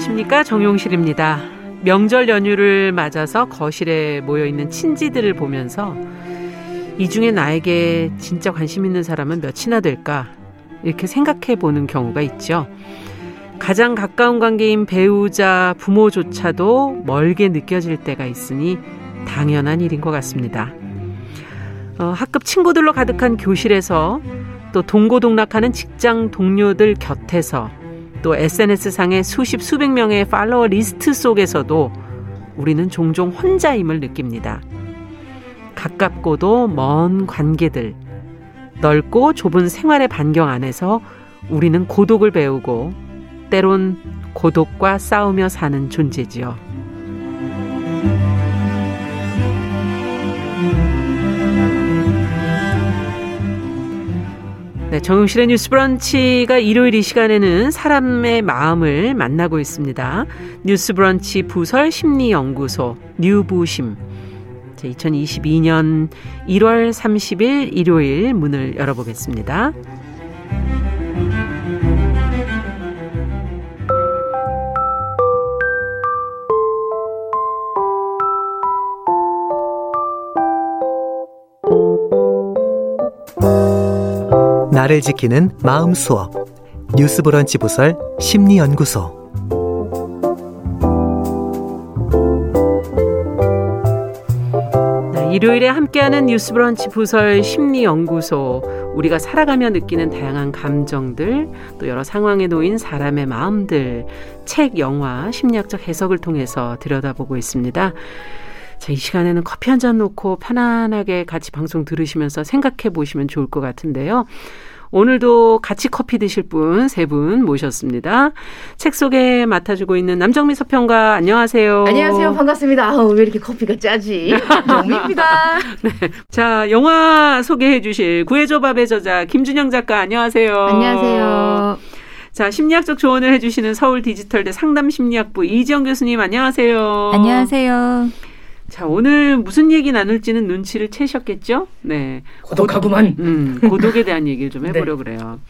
안녕하십니까 정용실입니다. 명절 연휴를 맞아서 거실에 모여 있는 친지들을 보면서 이 중에 나에게 진짜 관심 있는 사람은 몇이나 될까 이렇게 생각해 보는 경우가 있죠. 가장 가까운 관계인 배우자, 부모조차도 멀게 느껴질 때가 있으니 당연한 일인 것 같습니다. 어, 학급 친구들로 가득한 교실에서 또 동고동락하는 직장 동료들 곁에서 또 SNS상의 수십 수백 명의 팔로워 리스트 속에서도 우리는 종종 혼자임을 느낍니다. 가깝고도 먼 관계들, 넓고 좁은 생활의 반경 안에서 우리는 고독을 배우고 때론 고독과 싸우며 사는 존재지요. 네, 정용실의 뉴스 브런치가 일요일 이 시간에는 사람의 마음을 만나고 있습니다. 뉴스 브런치 부설 심리 연구소 뉴부심. 2022년 1월 30일 일요일 문을 열어보겠습니다. 나를 지키는 마음 수업 뉴스 브런치 부설 심리 연구소 네, 일요일에 함께하는 뉴스 브런치 부설 심리 연구소 우리가 살아가며 느끼는 다양한 감정들 또 여러 상황에 놓인 사람의 마음들 책, 영화, 심리학적 해석을 통해서 들여다보고 있습니다. 자, 이 시간에는 커피 한 잔 놓고 편안하게 같이 방송 들으시면서 생각해 보시면 좋을 것 같은데요. 오늘도 같이 커피 드실 분세분 모셨습니다. 책 소개 맡아주고 있는 남정미 서평가 안녕하세요. 안녕하세요. 반갑습니다. 아우, 왜 이렇게 커피가 짜지? 정미입니다. 네. 자, 영화 소개해 주실 구해줘 밥의 저자 김준영 작가 안녕하세요. 안녕하세요. 자, 심리학적 조언을 해주시는 서울 디지털대 상담 심리학부 이지영 교수님 안녕하세요. 안녕하세요. 자, 오늘 무슨 얘기 나눌지는 눈치를 채셨겠죠? 네. 고독하구만. 음, 고독에 대한 얘기를 좀 해보려 고 그래요.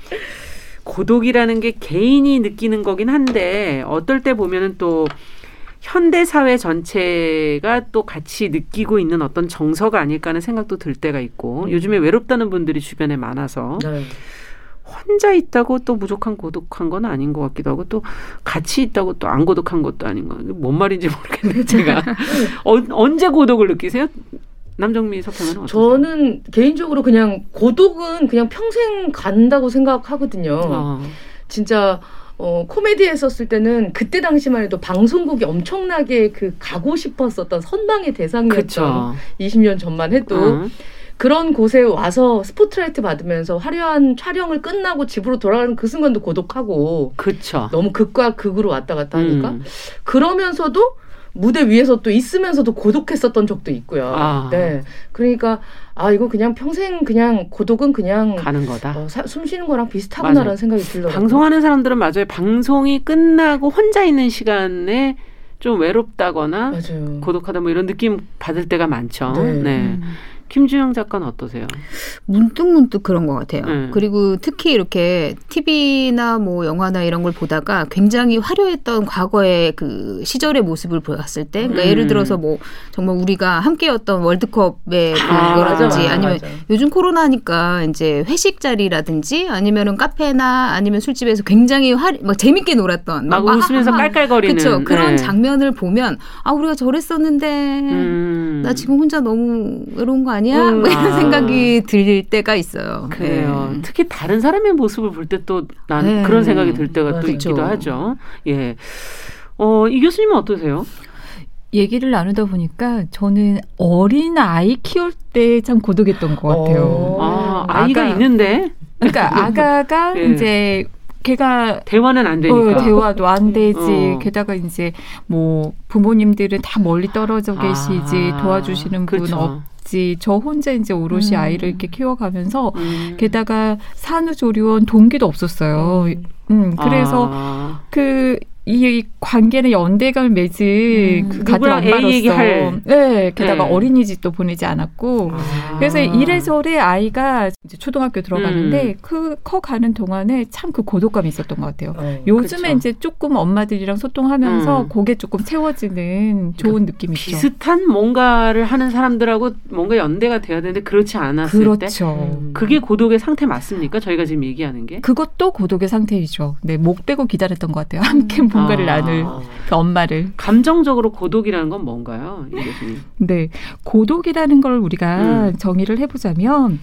고독이라는 게 개인이 느끼는 거긴 한데 어떨 때 보면은 또 현대 사회 전체가 또 같이 느끼고 있는 어떤 정서가 아닐까 하는 생각도 들 때가 있고 요즘에 외롭다는 분들이 주변에 많아서 네. 혼자 있다고 또 무조건 고독한 건 아닌 것 같기도 하고 또 같이 있다고 또 안 고독한 것도 아닌 거. 뭔 말인지 모르겠네 제가. 어, 언제 고독을 느끼세요? 남정미 어떠세요? 저는 개인적으로 그냥 고독은 그냥 평생 간다고 생각하거든요. 어. 진짜 어, 코미디 했었을 때는 그때 당시만 해도 방송국이 엄청나게 그 가고 싶었었던 선망의 대상이었던 그쵸. 20년 전만 해도 어. 그런 곳에 와서 스포트라이트 받으면서 화려한 촬영을 끝나고 집으로 돌아가는 그 순간도 고독하고 그쵸. 너무 극과 극으로 왔다 갔다 하니까 음. 그러면서도 무대 위에서 또 있으면서도 고독했었던 적도 있고요. 아. 네. 그러니까 아 이거 그냥 평생 그냥 고독은 그냥 가는 거다. 어, 사- 숨 쉬는 거랑 비슷하구나라는. 생각이 들더라고요. 방송하는 사람들은 맞아요. 방송이 끝나고 혼자 있는 시간에 좀 외롭다거나 맞아요. 고독하다 뭐 이런 느낌 받을 때가 많죠. 네. 네. 음. 김주영 작가는 어떠세요? 문득 문득 그런 것 같아요. 음. 그리고 특히 이렇게 TV나 뭐 영화나 이런 걸 보다가 굉장히 화려했던 과거의 그 시절의 모습을 보았을 때, 그러니까 음. 예를 들어서 뭐 정말 우리가 함께였던 월드컵의 아, 그거라든지 아 니면 맞아. 요즘 코로나니까 이제 회식 자리라든지 아니면은 카페나 아니면 술집에서 굉장히 화, 막 재밌게 놀았던 막 막 웃으면서. 깔깔거리는 그쵸 그런 네. 장면을 보면 아 우리가 저랬었는데 음. 나 지금 혼자 너무 외로운 거 아니야? 음, 뭐 이런 아. 생각이 들 때가 있어요. 그래요. 네. 특히 다른 사람의 모습을 볼 때 또난 네. 그런 생각이 들 때가 또 맞아요. 있기도 하죠. 예. 어, 이 교수님은 어떠세요? 얘기를 나누다 보니까 저는 어린 아이 키울 때 참 고독했던 것 같아요. 어. 아, 아이가 아가- 있는데 그러니까 아가가 예. 이제 걔가 대화는 안 되니까. 어, 대화도 안 되지. 어. 게다가 이제 뭐 부모님들은 다 멀리 떨어져 계시지 아, 도와주시는 분 그쵸. 없지. 저 혼자 이제 오롯이 음. 아이를 이렇게 키워가면서 음. 게다가 산후조리원 동기도 없었어요. 음, 그래서 아, 그 이 관계는 연대감을 맺은 음, 그 같은 엄마로서. 네 게다가 네. 어린이집도 보내지 않았고 아. 그래서 이래저래 아이가 이제 초등학교 음. 들어가는데 그 커가는 동안에 참 그 고독감이 있었던 것 같아요. 어. 요즘에 그쵸. 이제 조금 엄마들이랑 소통하면서 음. 그게 조금 채워지는 좋은 느낌이 있죠. 비슷한 뭔가를 하는 사람들하고 뭔가 연대가 돼야 되는데 그렇지 않았을 때 그렇죠. 음. 그게 고독의 상태 맞습니까? 저희가 지금 얘기하는 게 그것도 고독의 상태이죠. 네, 목 빼고 기다렸던 것 같아요. 함께 뭔가를 아. 나눌 그 엄마를. 감정적으로 고독이라는 건 뭔가요, 이 교수님? 네, 고독이라는 걸 우리가 음. 정의를 해보자면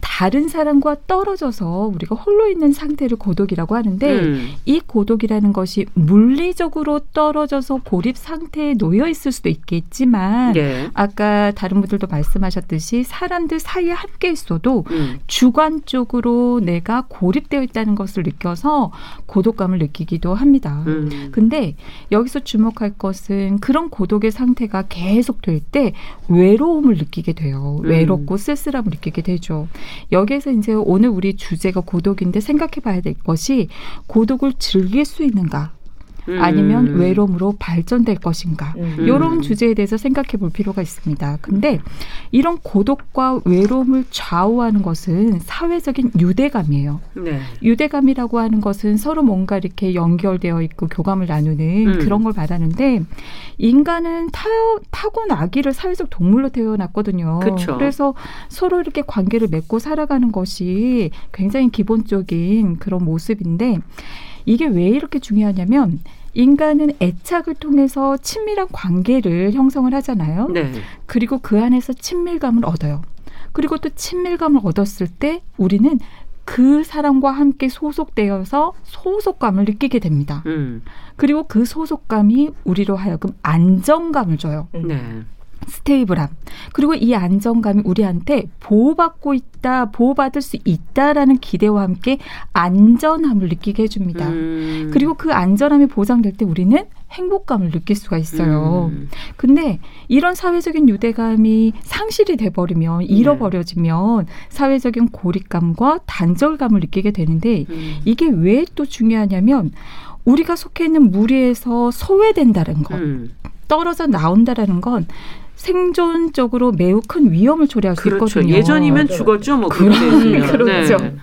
다른 사람과 떨어져서 우리가 홀로 있는 상태를 고독이라고 하는데 음. 이 고독이라는 것이 물리적으로 떨어져서 고립 상태에 놓여 있을 수도 있겠지만 예. 아까 다른 분들도 말씀하셨듯이 사람들 사이에 함께 있어도 음. 주관적으로 내가 고립되어 있다는 것을 느껴서 고독감을 느끼기도 합니다. 음. 근데 여기서 주목할 것은 그런 고독의 상태가 계속될 때 외로움을 느끼게 돼요. 음. 외롭고 쓸쓸함을 느끼게 되죠. 여기에서 이제 오늘 우리 주제가 고독인데 생각해 봐야 될 것이 고독을 즐길 수 있는가 음. 아니면 외로움으로 발전될 것인가 음. 음. 이런 주제에 대해서 생각해 볼 필요가 있습니다. 근데 이런 고독과 외로움을 좌우하는 것은 사회적인 유대감이에요. 네. 유대감이라고 하는 것은 서로 뭔가 이렇게 연결되어 있고 교감을 나누는 음. 그런 걸 말하는데 인간은 타, 타고나기를 사회적 동물로 태어났거든요. 그쵸. 래서 서로 이렇게 관계를 맺고 살아가는 것이 굉장히 기본적인 그런 모습인데 이게 왜 이렇게 중요하냐면 인간은 애착을 통해서 친밀한 관계를 형성을 하잖아요. 네. 그리고 그 안에서 친밀감을 얻어요. 그리고 또 친밀감을 얻었을 때 우리는 그 사람과 함께 소속되어서 소속감을 느끼게 됩니다. 음. 그리고 그 소속감이 우리로 하여금 안정감을 줘요. 음. 네. stable함. 그리고 이 안정감이 우리한테 보호받고 있다, 보호받을 수 있다라는 기대와 함께 안전함을 느끼게 해줍니다. 음. 그리고 그 안전함이 보장될 때 우리는 행복감을 느낄 수가 있어요. 음. 근데 이런 사회적인 유대감이 상실이 돼버리면 네. 잃어버려지면 사회적인 고립감과 단절감을 느끼게 되는데 음. 이게 왜 또 중요하냐면 우리가 속해 있는 무리에서 소외된다는 것, 음. 떨어져 나온다라는 건 생존적으로 매우 큰 위험을 초래할 수 그렇죠. 있거든요. 예전이면 맞아요. 죽었죠, 뭐 했으면. 그렇죠. 네.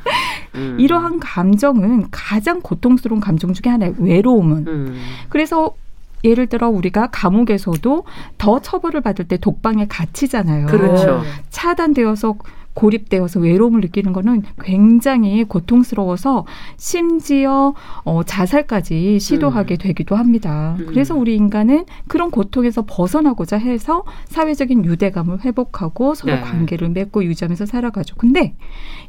음. 이러한 감정은 가장 고통스러운 감정 중에 하나예요. 외로움은. 음. 그래서 예를 들어 우리가 감옥에서도 더 처벌을 받을 때 독방에 갇히잖아요. 그렇죠. 차단되어서 고립되어서 외로움을 느끼는 거는 굉장히 고통스러워서 심지어 어, 자살까지 시도하게 되기도 합니다. 음. 그래서 우리 인간은 그런 고통에서 벗어나고자 해서 사회적인 유대감을 회복하고 서로 네. 관계를 맺고 유지하면서 살아가죠. 근데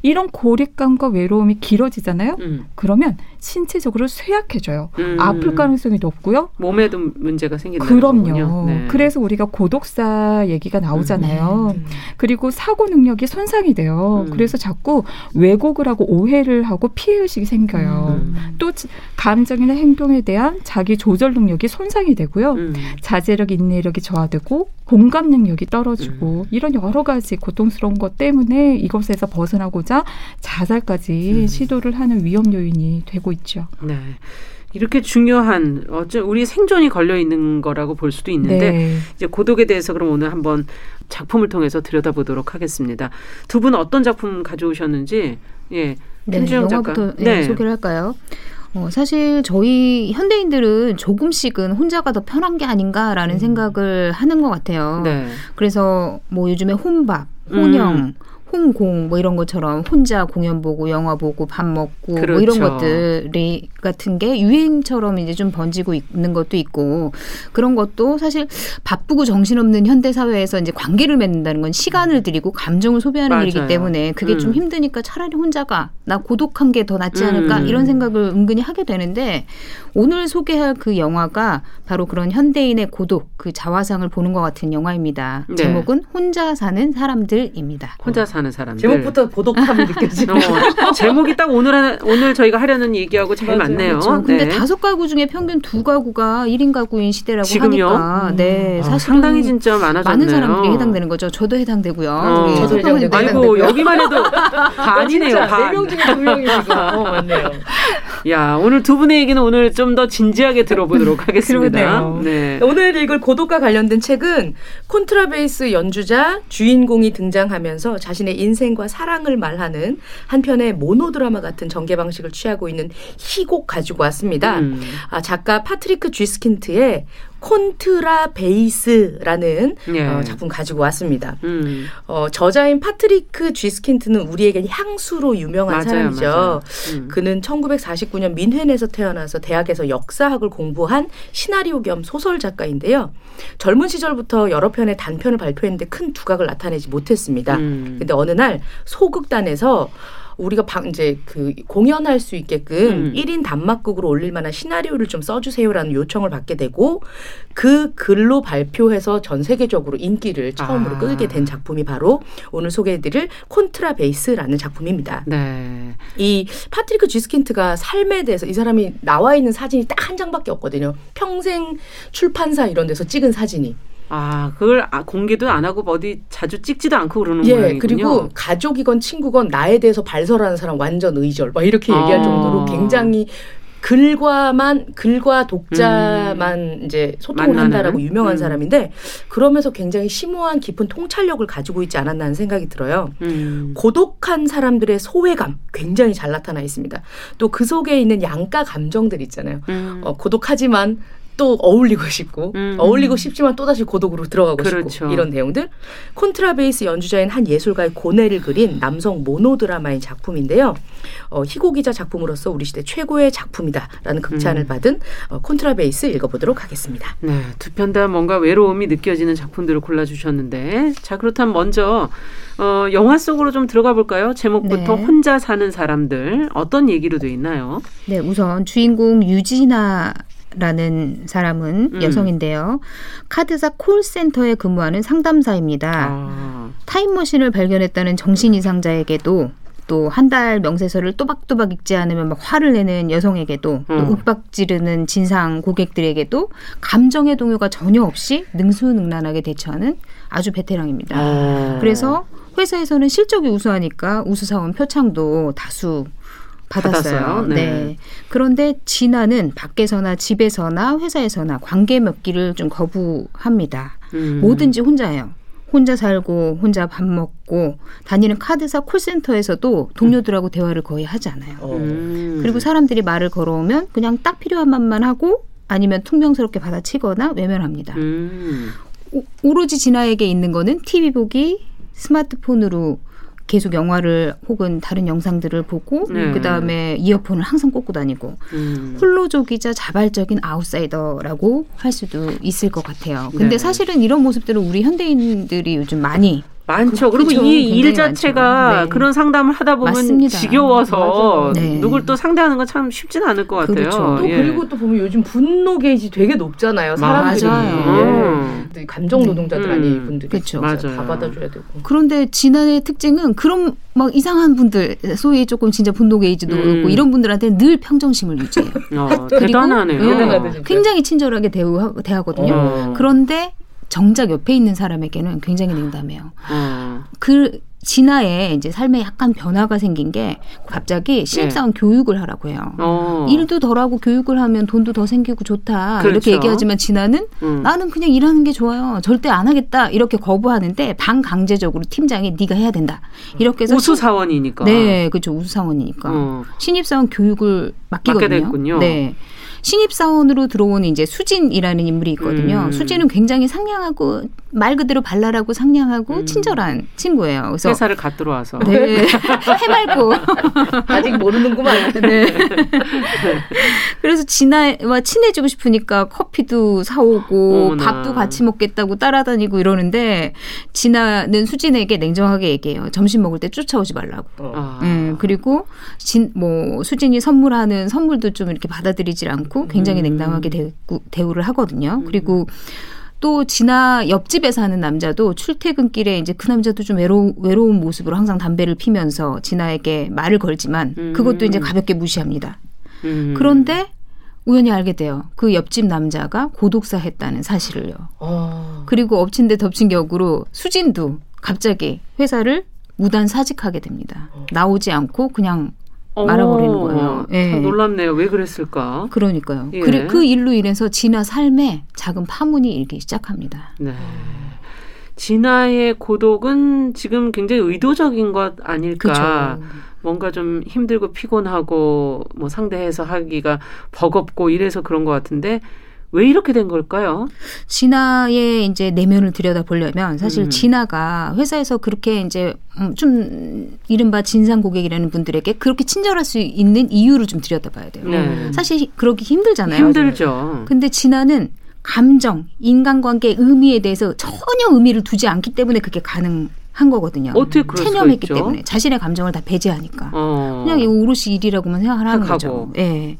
이런 고립감과 외로움이 길어지잖아요. 음. 그러면 신체적으로 쇠약해져요. 음. 아플 가능성이 높고요. 몸에도 문제가 생긴다. 그럼요. 네. 그래서 우리가 고독사 얘기가 나오잖아요. 음. 그리고 사고 능력이 손상이 돼요. 음. 그래서 자꾸 왜곡을 하고 오해를 하고 피해 의식이 생겨요. 음. 또 지- 감정이나 행동에 대한 자기 조절 능력이 손상이 되고요. 음. 자제력, 인내력이 저하되고 공감 능력이 떨어지고 음. 이런 여러 가지 고통스러운 것 때문에 이것에서 벗어나고자 자살까지 음. 시도를 하는 위험 요인이 되고 있죠. 네. 이렇게 중요한 어째 우리 생존이 걸려 있는 거라고 볼 수도 있는데 네. 이제 고독에 대해서 그럼 오늘 한번 작품을 통해서 들여다보도록 하겠습니다. 두 분 어떤 작품 가져오셨는지 예. 네. 영화부터 네, 네. 소개를 할까요? 어, 사실 저희 현대인들은 조금씩은 혼자가 더 편한 게 아닌가라는 음. 생각을 하는 것 같아요. 네. 그래서 뭐 요즘에 혼밥, 혼영, 음. 홍공 뭐 이런 것처럼 혼자 공연 보고 영화 보고 밥 먹고 그렇죠. 뭐 이런 것들이 같은 게 유행처럼 이제 좀 번지고 있는 것도 있고 그런 것도 사실 바쁘고 정신없는 현대 사회에서 이제 관계를 맺는다는 건 시간을 들이고 감정을 소비하는 맞아요. 일이기 때문에 그게 좀 음. 힘드니까 차라리 혼자가 나 고독한 게 더 낫지 않을까 음. 이런 생각을 은근히 하게 되는데 오늘 소개할 그 영화가 바로 그런 현대인의 고독 그 자화상을 보는 것 같은 영화입니다. 네. 제목은 혼자 사는 사람들입니다. 혼자 사는 사람들. 제목부터 보독함이 느껴지네요. 어, 제목이 딱 오늘 하나, 오늘 저희가 하려는 얘기하고 잘 맞아요. 맞네요. 근데 네. 다섯 가구 중에 평균 두 가구가 1인 가구인 시대라고 지금요? 하니까 네, 아, 사실 상당히 진짜 많아졌네요. 많은 사람들이 해당되는 거죠. 저도 해당되고요. 어. 우리 저도 해당되고요. 아이고. 여기만 해도 반이네요. 진짜 반. 네명 중에 두 명이 지금. 어, 맞네요. 야, 오늘 두 분의 얘기는 오늘 좀 더 진지하게 들어보도록 하겠습니다. 네. 오늘 읽을 고독과 관련된 책은 콘트라베이스 연주자 주인공이 등장하면서 자신의 인생과 사랑을 말하는 한편의 모노드라마 같은 전개 방식을 취하고 있는 희곡 가지고 왔습니다. 음. 아, 작가 파트리크 쥐스킨트의 콘트라 베이스라는 예. 어, 작품 가지고 왔습니다. 음. 어, 저자인 파트리크 쥐스킨트는 우리에겐 향수로 유명한 맞아요, 사람이죠. 맞아요. 음. 그는 1949년 뮌헨에서 태어나서 대학에서 역사학을 공부한 시나리오 겸 소설 작가인데요. 젊은 시절부터 여러 편의 단편을 발표했는데 큰 두각을 나타내지 못했습니다. 음. 근데 어느 날 소극단에서 우리가 방 이제 그 공연할 수 있게끔 음. 1인 단막극으로 올릴 만한 시나리오를 좀 써주세요라는 요청을 받게 되고 그 글로 발표해서 전 세계적으로 인기를 처음으로 아. 끌게 된 작품이 바로 오늘 소개해드릴 콘트라 베이스라는 작품입니다. 네. 이 파트리크 쥐스킨트가 삶에 대해서 이 사람이 나와 있는 사진이 딱 한 장밖에 없거든요. 평생 출판사 이런 데서 찍은 사진이. 아, 그걸 아, 공개도 안 하고 어디 자주 찍지도 않고 그러는 예, 모양이군요. 그리고 가족이건 친구건 나에 대해서 발설하는 사람 완전 의절. 막 이렇게 얘기할 아. 정도로 굉장히 글과만 글과 독자만 이제 소통을 음. 만나는? 한다라고 유명한 음. 사람인데 그러면서 굉장히 심오한 깊은 통찰력을 가지고 있지 않았나 하는 생각이 들어요. 음. 고독한 사람들의 소외감 굉장히 잘 나타나 있습니다. 또 그 속에 있는 양가 감정들 있잖아요. 음. 어, 고독하지만 또 어울리고 싶고 음. 어울리고 싶지만 또 다시 고독으로 들어가고 그렇죠. 싶고 이런 내용들 콘트라베이스 연주자인 한 예술가의 고뇌를 그린 남성 모노드라마인 작품인데요. 어, 희곡이자 작품으로서 우리 시대 최고의 작품이다라는 극찬을 음. 받은 어, 콘트라베이스 읽어보도록 하겠습니다. 네, 두 편 다 뭔가 외로움이 느껴지는 작품들을 골라주셨는데, 자 그렇다면 먼저 어, 영화 속으로 좀 들어가 볼까요? 제목부터 네. 혼자 사는 사람들 어떤 얘기로 돼 있나요? 네, 우선 주인공 유진아 라는 사람은 음. 여성인데요. 카드사 콜센터에 근무하는 상담사입니다. 아, 타임머신을 발견했다는 정신 이상자에게도 또 한 달 명세서를 또박또박 읽지 않으면 막 화를 내는 여성에게도 또 음. 윽박 지르는 진상 고객들에게도 감정의 동요가 전혀 없이 능수능란하게 대처하는 아주 베테랑입니다. 어. 그래서 회사에서는 실적이 우수하니까 우수사원 표창도 다수 받았어요. 받았어요. 네. 네. 그런데 진아는 밖에서나 집에서나 회사에서나 관계 맺기를 좀 거부합니다. 음. 뭐든지 혼자 해요. 혼자 살고 혼자 밥 먹고 다니는 카드사 콜센터에서도 동료들하고 대화를 거의 하지 않아요. 어, 음. 그리고 사람들이 말을 걸어오면 그냥 딱 필요한 말만 하고 아니면 퉁명스럽게 받아치거나 외면합니다. 음. 오- 오로지 진아에게 있는 거는 TV 보기, 스마트폰으로 계속 영화를 혹은 다른 영상들을 보고 네. 그다음에 이어폰을 항상 꽂고 다니고 음. 홀로족이자 자발적인 아웃사이더라고 할 수도 있을 것 같아요. 근데 네. 사실은 이런 모습들은 우리 현대인들이 요즘 많이 많죠. 그- 그리고 그죠. 이일 굉장히 많죠. 자체가 네. 그런 상담을 하다 보면 맞습니다. 지겨워서. 네. 누굴 또 상대하는 건 참 쉽지는 않을 것 같아요. 그렇죠. 또 예. 그리고 또 보면 요즘 분노 게이지 되게 높잖아요. 사람들이. 맞아요. 예. 감정 노동자들 음. 아니 분들이 그쵸. 진짜 맞아요. 다 받아줘야 되고. 그런데 진아의 특징은 그런 막 이상한 분들 소위 조금 진짜 분노 게이지도 음. 있고 이런 분들한테 늘 평정심을 유지해요. 어, 그리고 대단하네요. 어. 굉장히 친절하게 대우 대하거든요. 어. 그런데 정작 옆에 있는 사람에게는 굉장히 냉담해요. 어. 그 진아의 이제 삶에 약간 변화가 생긴 게 갑자기 신입사원 교육을 하라고 해요. 네. 어. 일도 덜하고 교육을 하면 돈도 더 생기고 좋다 그렇죠. 이렇게 얘기하지만 진아는 음. 나는 그냥 일하는 게 좋아요 절대 안 하겠다 이렇게 거부하는데 반강제적으로 팀장이 네가 해야 된다 이렇게 해서 우수 신- 사원이니까. 네 그렇죠 우수 사원이니까 어. 신입사원 교육을 맡기거든요. 맡게 됐군요. 네. 신입 사원으로 들어오는 이제 수진이라는 인물이 있거든요. 음. 수진은 굉장히 상냥하고 말 그대로 발랄하고 상냥하고 음. 친절한 친구예요. 그래서 회사를 갓 들어와서. 네. 해맑고 아직 모르는구만. 네. 그래서 진아와 친해지고 싶으니까 커피도 사오고 어머나. 밥도 같이 먹겠다고 따라다니고 이러는데 진아는 수진에게 냉정하게 얘기해요. 점심 먹을 때 쫓아오지 말라고. 아. 음, 그리고 진, 뭐, 수진이 선물하는 선물도 좀 이렇게 받아들이질 않고 굉장히 음. 냉담하게 대우, 대우를 하거든요. 그리고 또 진아 옆집에 사는 남자도 출퇴근길에 이제 그 남자도 좀 외로, 외로운 모습으로 항상 담배를 피면서 진아에게 말을 걸지만 음. 그것도 이제 가볍게 무시합니다. 음. 그런데 우연히 알게 돼요. 그 옆집 남자가 고독사 했다는 사실을요. 어. 그리고 엎친 데 덮친 격으로 수진도 갑자기 회사를 무단 사직하게 됩니다. 나오지 않고 그냥 말아버리는 거예요. 예. 참 놀랍네요. 왜 그랬을까? 그러니까요. 예. 그, 그 일로 인해서 진아 삶에 작은 파문이 일기 시작합니다. 네. 진아의 고독은 지금 굉장히 의도적인 것 아닐까. 그쵸. 뭔가 좀 힘들고 피곤하고 뭐 상대해서 하기가 버겁고 이래서 그런 것 같은데 왜 이렇게 된 걸까요? 진아의 이제 내면을 들여다 보려면 사실 음. 진아가 회사에서 그렇게 이제 음, 좀 이른바 진상 고객이라는 분들에게 그렇게 친절할 수 있는 이유를 좀 들여다 봐야 돼요. 네. 사실 그러기 힘들잖아요. 힘들죠. 근데 진아는 감정, 인간관계의 의미에 대해서 전혀 의미를 두지 않기 때문에 그게 가능 한 거거든요. 어떻게 체념했기 때문에 자신의 감정을 다 배제하니까 어. 그냥 오롯이 일이라고만 생각을 하는 거죠. 예. 네.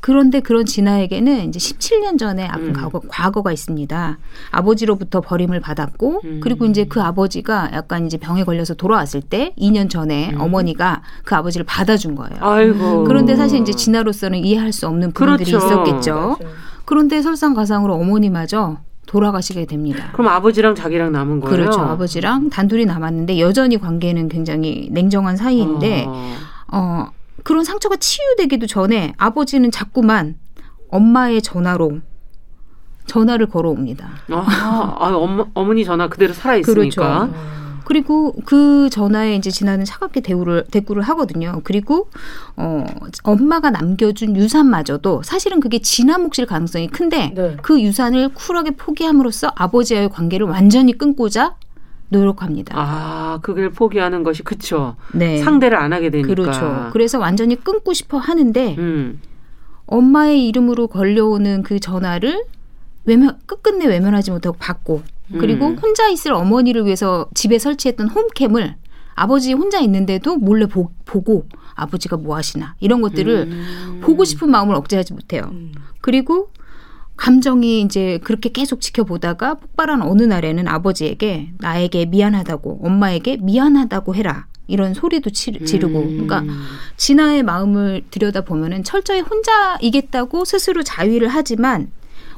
그런데 그런 진아에게는 이제 17년 전에 아픈 음. 과거, 과거가 있습니다. 아버지로부터 버림을 받았고, 음. 그리고 이제 그 아버지가 약간 이제 병에 걸려서 돌아왔을 때 2년 전에 음. 어머니가 그 아버지를 받아준 거예요. 아이고. 그런데 사실 이제 진아로서는 이해할 수 없는 부분들이 그렇죠. 있었겠죠. 맞아요. 그런데 설상가상으로 어머니마저 돌아가시게 됩니다. 그럼 아버지랑 자기랑 남은 거예요? 그렇죠. 아버지랑 단둘이 남았는데 여전히 관계는 굉장히 냉정한 사이인데 어, 어 그런 상처가 치유되기도 전에 아버지는 자꾸만 엄마의 전화로 전화를 걸어옵니다. 아, 아 어머, 어머니 전화 그대로 살아 있으니까. 그렇죠. 그리고 그 전화에 이제 진아는 차갑게 대우를 대꾸를 하거든요. 그리고 어 엄마가 남겨준 유산마저도 사실은 그게 진아 몫일 가능성이 큰데 네. 그 유산을 쿨하게 포기함으로써 아버지와의 관계를 완전히 끊고자 노력합니다. 아, 그걸 포기하는 것이 그쵸. 네. 상대를 안 하게 되니까. 그렇죠. 그래서 완전히 끊고 싶어 하는데 음. 엄마의 이름으로 걸려오는 그 전화를 외면 끝끝내 외면하지 못하고 받고 그리고 음. 혼자 있을 어머니를 위해서 집에 설치했던 홈캠을 아버지 혼자 있는데도 몰래 보, 고 아버지가 뭐 하시나 이런 것들을 음. 보고 싶은 마음을 억제하지 못해요. 음. 그리고 감정이 이제 그렇게 계속 지켜보다가 폭발한 어느 날에는 아버지에게 나에게 미안하다고 엄마에게 미안하다고 해라 이런 소리도 지르고 음. 그러니까 진아의 마음을 들여다 보면은 철저히 혼자이겠다고 스스로 자위를 하지만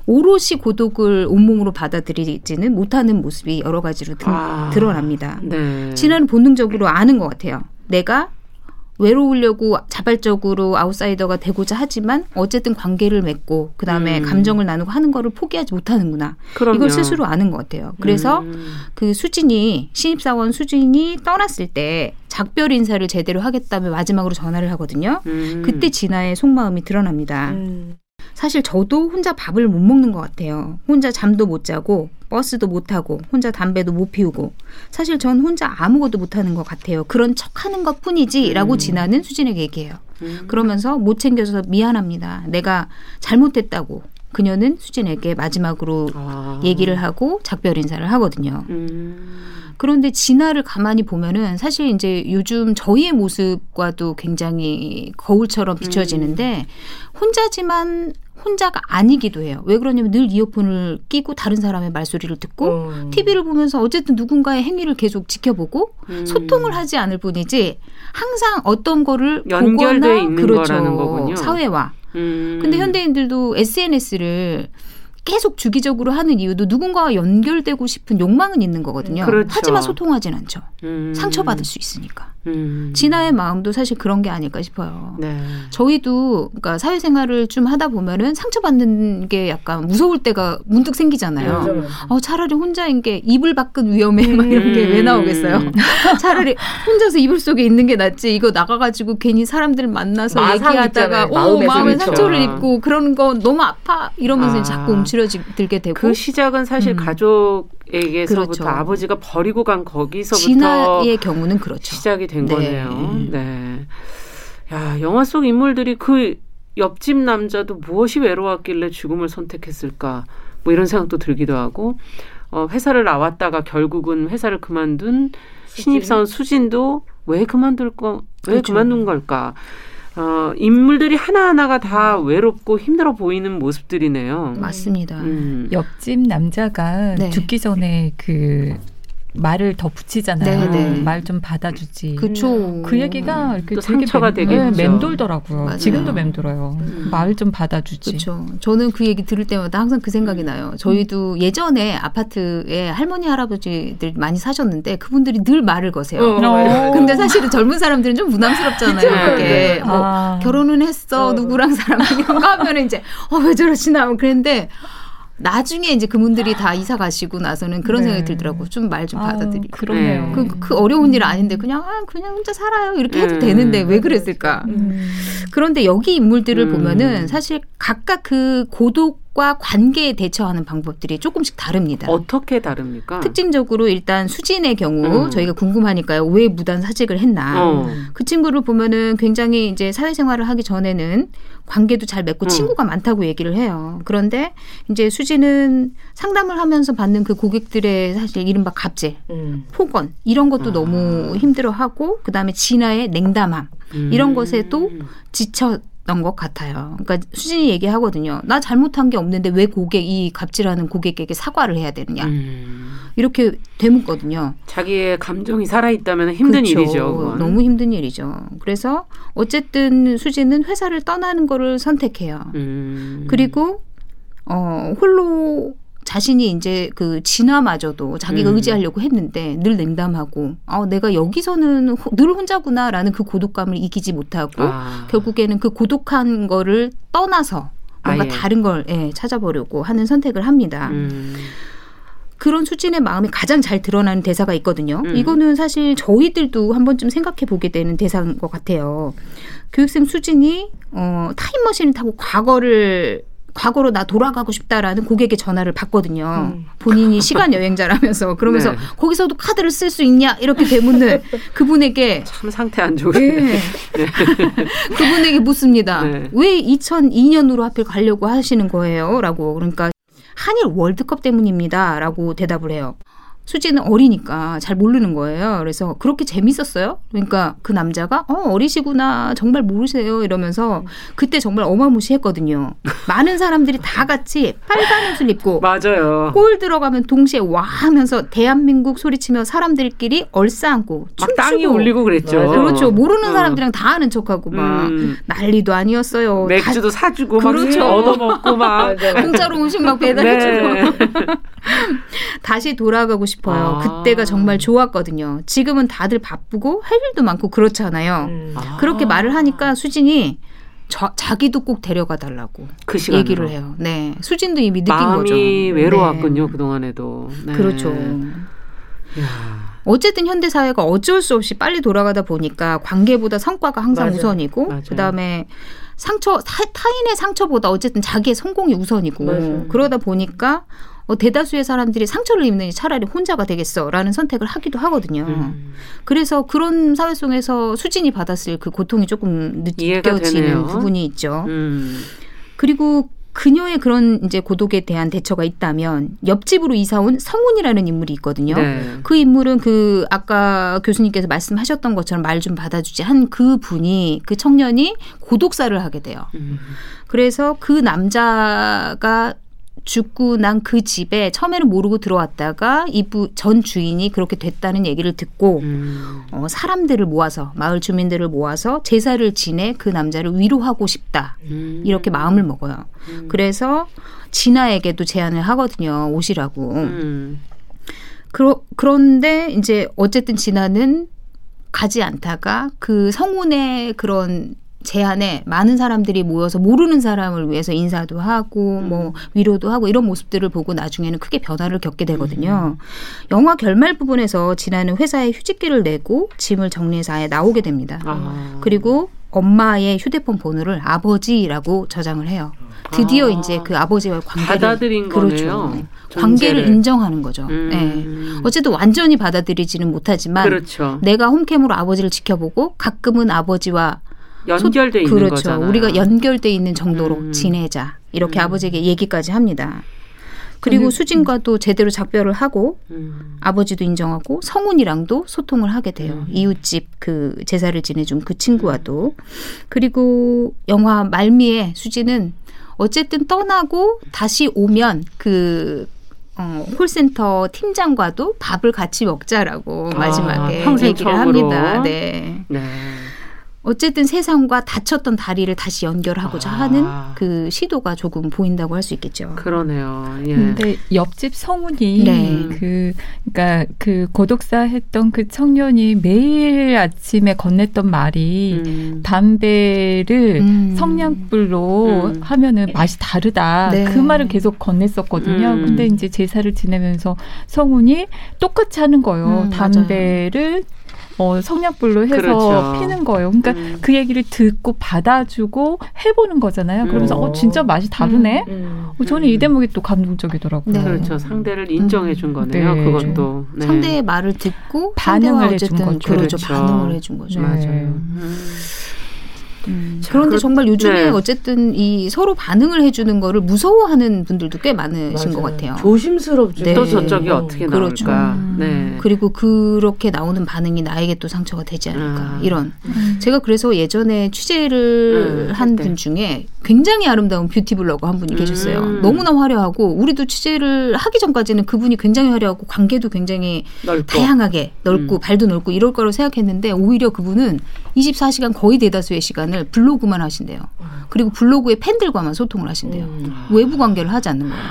오롯이 고독을 온몸으로 받아들이지는 못하는 모습이 여러 가지로 드, 아, 드러납니다. 네. 진아는 본능적으로 아는 것 같아요. 내가 외로우려고 자발적으로 아웃사이더가 되고자 하지만 어쨌든 관계를 맺고 그다음에 음. 감정을 나누고 하는 거를 포기하지 못하는구나. 그럼요. 이걸 스스로 아는 것 같아요. 그래서 음. 그 수진이 신입사원 수진이 떠났을 때 작별 인사를 제대로 하겠다며 마지막으로 전화를 하거든요. 음. 그때 진아의 속마음이 드러납니다. 음. 사실 저도 혼자 밥을 못 먹는 것 같아요. 혼자 잠도 못 자고 버스도 못 타고 혼자 담배도 못 피우고 사실 전 혼자 아무것도 못 하는 것 같아요. 그런 척 하는 것 뿐이지라고 음. 진아는 수진에게 얘기해요. 음. 그러면서 못 챙겨줘서 미안합니다. 내가 잘못했다고 그녀는 수진에게 마지막으로 아. 얘기를 하고 작별 인사를 하거든요. 음. 그런데 진아를 가만히 보면은 사실 이제 요즘 저희의 모습과도 굉장히 거울처럼 비춰지는데 음. 혼자지만 혼자가 아니기도 해요. 왜 그러냐면 늘 이어폰을 끼고 다른 사람의 말소리를 듣고 음. TV를 보면서 어쨌든 누군가의 행위를 계속 지켜보고 음. 소통을 하지 않을 뿐이지 항상 어떤 거를 연결돼 있는 그렇죠. 거라는 거군요. 사회와. 음. 근데 현대인들도 SNS를 계속 주기적으로 하는 이유도 누군가와 연결되고 싶은 욕망은 있는 거거든요. 그렇죠. 하지만 소통하진 않죠. 음. 상처받을 수 있으니까. 음. 진아의 마음도 사실 그런 게 아닐까 싶어요. 네. 저희도 그러니까 사회생활을 좀 하다 보면은 상처받는 게 약간 무서울 때가 문득 생기잖아요. 네, 어, 차라리 혼자인 게 이불 밖은 위험해 막 이런 게 왜 나오겠어요. 음. 차라리 혼자서 이불 속에 있는 게 낫지. 이거 나가가지고 괜히 사람들 만나서 얘기하다가 오 마음에 상처를 입고 그러는 거 너무 아파 이러면서 아. 자꾸 움츠러들게 되고 그 시작은 사실 음. 가족 에게서부터 그렇죠. 아버지가 버리고 간 거기서부터 진아의 경우는 그렇죠. 시작이 된 네. 거네요. 네. 야, 영화 속 인물들이 그 옆집 남자도 무엇이 외로웠길래 죽음을 선택했을까? 뭐 이런 생각도 들기도 하고, 어, 회사를 나왔다가 결국은 회사를 그만둔 수진. 신입사원 수진도 왜 그만둘 거, 왜 그렇죠. 그만둔 걸까? 어, 인물들이 하나하나가 다 외롭고 힘들어 보이는 모습들이네요. 맞습니다. 음. 옆집 남자가 네. 죽기 전에 그 말을 더 붙이잖아요. 네, 네. 말좀 받아주지. 그쵸. 그 얘기가 이렇게 또 상처가 되 네, 맴돌더라고요. 맞아요. 지금도 맴돌아요. 음. 말 좀 받아주지. 그렇죠. 저는 그 얘기 들을 때마다 항상 그 생각이 나요. 저희도 음. 예전에 아파트에 할머니 할아버지들 많이 사셨는데 그분들이 늘 말을 거세요. 어, 어. 근데 사실은 젊은 사람들은 좀 부담스럽잖아요. 그게 네. 뭐 아. 결혼은 했어 어. 누구랑 사람이고 하면 이제 어 왜 저러시나 그랬는데 나중에 이제 그분들이 다 이사 가시고 나서는 그런 네. 생각이 들더라고. 좀말좀 받아들이. 그러네요. 그, 그 어려운 일 아닌데 그냥 아 그냥 혼자 살아요 이렇게 해도 음. 되는데 왜 그랬을까? 음. 그런데 여기 인물들을 음. 보면은 사실 각각 그 고독 과 관계에 대처하는 방법들이 조금씩 다릅니다. 어떻게 다릅니까? 특징적으로 일단 수진의 경우 음. 저희가 궁금하니까요. 왜 무단 사직을 했나? 어. 그 친구를 보면은 굉장히 이제 사회생활을 하기 전에는 관계도 잘 맺고 음. 친구가 많다고 얘기를 해요. 그런데 이제 수지는 상담을 하면서 받는 그 고객들의 사실 이른바 갑질, 음. 폭언 이런 것도 아. 너무 힘들어하고 그다음에 진화의 냉담함 음. 이런 것에도 지쳐 것 같아요. 그러니까 수진이 얘기하거든요. 나 잘못한 게 없는데 왜 고객 이 갑질하는 고객에게 사과를 해야 되느냐. 음. 이렇게 되묻거든요. 자기의 감정이 살아 있다면 힘든 그렇죠. 일이죠. 그건. 너무 힘든 일이죠. 그래서 어쨌든 수진은 회사를 떠나는 거를 선택해요. 음. 그리고 어 홀로 자신이 이제 그 진화마저도 자기가 음. 의지하려고 했는데 늘 냉담하고 아 내가 여기서는 늘 혼자구나라는 그 고독감을 이기지 못하고 아. 결국에는 그 고독한 거를 떠나서 뭔가 아, 예. 다른 걸 예, 찾아보려고 하는 선택을 합니다. 음. 그런 수진의 마음이 가장 잘 드러나는 대사가 있거든요. 음. 이거는 사실 저희들도 한 번쯤 생각해 보게 되는 대사인 것 같아요. 교육생 수진이 어, 타임머신을 타고 과거를 과거로 나 돌아가고 싶다라는 고객의 전화를 받거든요. 음. 본인이 시간 여행자라면서 그러면서 네. 거기서도 카드를 쓸 수 있냐 이렇게 되묻는 그분에게 참 상태 안 좋으네. 네. 네. 그분에게 묻습니다. 네. 왜 2002년으로 하필 가려고 하시는 거예요?라고 그러니까 한일 월드컵 때문입니다라고 대답을 해요. 수지는 어리니까 잘 모르는 거예요. 그래서 그렇게 재밌었어요. 그러니까 그 남자가 어 어리시구나 정말 모르세요 이러면서 그때 정말 어마무시했거든요. 많은 사람들이 다 같이 빨간 옷을 입고 맞아요. 골 들어가면 동시에 와 하면서 대한민국 소리치며 사람들끼리 얼싸안고 춤추고 땅이 울리고 그랬죠. 맞아. 그렇죠. 모르는 어. 사람들이랑 다 아는 척하고 막 음. 난리도 아니었어요. 맥주도 다, 사주고 그렇죠. 얻어먹고 막 공짜로 음식 막 배달해주고 네. 다시 돌아가고 싶. 싶어요. 아. 그때가 정말 좋았거든요. 지금은 다들 바쁘고 할 일도 많고 그렇잖아요. 음. 아. 그렇게 말을 하니까 수진이 저, 자기도 꼭 데려가 달라고 그 얘기를 해요. 네, 수진도 이미 느낀 마음이 거죠. 외로웠군요 네. 그 동안에도. 네. 그렇죠. 야. 어쨌든 현대 사회가 어쩔 수 없이 빨리 돌아가다 보니까 관계보다 성과가 항상 맞아. 우선이고 맞아. 그다음에 상처 타, 인의 상처보다 어쨌든 자기의 성공이 우선이고 맞아. 그러다 보니까 어, 대다수의 사람들이 상처를 입는 차라리 혼자가 되겠어라는 선택을 하기도 하거든요. 음. 그래서 그런 사회 속에서 수진이 받았을 그 고통이 조금 느껴지는 부분이 있죠. 음. 그리고 그녀의 그런 이제 고독에 대한 대처가 있다면 옆집으로 이사 온 성훈이라는 인물이 있거든요. 네. 그 인물은 그 아까 교수님께서 말씀하셨던 것처럼 말 좀 받아주지 한 그 분이 그 청년이 고독사를 하게 돼요. 음. 그래서 그 남자가 죽고 난 그 집에 처음에는 모르고 들어왔다가 이부 전 주인이 그렇게 됐다는 얘기를 듣고 음. 어, 사람들을 모아서 마을 주민들을 모아서 제사를 지내 그 남자를 위로하고 싶다 음. 이렇게 마음을 먹어요. 음. 그래서 진아에게도 제안을 하거든요 오시라고. 음. 그러, 그런데 이제 어쨌든 진아는 가지 않다가 그 성운의 그런 제안에 많은 사람들이 모여서 모르는 사람을 위해서 인사도 하고 음. 뭐 위로도 하고 이런 모습들을 보고 나중에는 크게 변화를 겪게 되거든요. 음. 영화 결말 부분에서 지나는 회사에 휴직기를 내고 짐을 정리해서 아예 나오게 됩니다. 아. 그리고 엄마의 휴대폰 번호를 아버지라고 저장을 해요. 드디어 아. 이제 그 아버지와의 관계를 받아들인 그렇죠. 거네요. 관계를 인정하는 거죠. 음. 네. 어쨌든 완전히 받아들이지는 못하지만 그렇죠. 내가 홈캠으로 아버지를 지켜보고 가끔은 아버지와 연결돼 있는 그렇죠. 거잖아요. 우리가 연결돼 있는 정도로 음. 지내자 이렇게 음. 아버지에게 얘기까지 합니다. 그리고 음. 수진과도 제대로 작별을 하고 음. 아버지도 인정하고 성훈이랑도 소통을 하게 돼요. 음. 이웃집 그 제사를 지내준 그 친구와도 그리고 영화 말미에 수진은 어쨌든 떠나고 다시 오면 그 어, 콜센터 팀장과도 밥을 같이 먹자라고 아, 마지막에 평생 얘기를 처음으로. 합니다. 네. 네. 어쨌든 세상과 다쳤던 다리를 다시 연결하고자 아. 하는 그 시도가 조금 보인다고 할 수 있겠죠. 그러네요. 예. 근데 옆집 성훈이 네. 그 그러니까 그 고독사 했던 그 청년이 매일 아침에 건넸던 말이 음. 담배를 음. 성냥불로 음. 하면은 맛이 다르다. 네. 그 말을 계속 건넸었거든요. 음. 근데 이제 제사를 지내면서 성훈이 똑같이 하는 거예요. 음, 담배를 어, 성냥불로 해서 그렇죠. 피는 거예요. 그러니까 음. 그 얘기를 듣고 받아주고 해보는 거잖아요. 그러면서 음. 어 진짜 맛이 다르네. 음. 어, 저는 이 대목이 또 감동적이더라고요. 네. 그렇죠. 상대를 인정해 준 거네요. 네. 그것도. 네. 상대의 말을 듣고 반응을 해준 거죠. 그렇죠. 그렇죠. 반응을 해준 거죠. 네. 맞아요. 음. 음, 자, 그런데 그- 정말 요즘에 네. 어쨌든 이 서로 반응을 해주는 거를 무서워하는 분들도 꽤 많으신 것 맞아요. 같아요. 조심스럽죠. 네. 또 저쪽이 어, 어떻게 그렇죠. 나올까. 음. 네. 그리고 그렇게 나오는 반응이 나에게 또 상처가 되지 않을까 아. 이런 제가 그래서 예전에 취재를 음, 한 네. 분 중에 굉장히 아름다운 뷰티 블로거 한 분이 계셨어요. 음. 너무나 화려하고 우리도 취재를 하기 전까지는 그분이 굉장히 화려하고 관계도 굉장히 넓고. 다양하게 넓고 음. 발도 넓고 이럴 거라고 생각했는데 오히려 그분은 24시간 거의 대다수의 시간 을 블로그만 하신대요. 그리고 블로그의 팬들과만 소통을 하신대요. 음. 외부 관계를 하지 않는 거예요.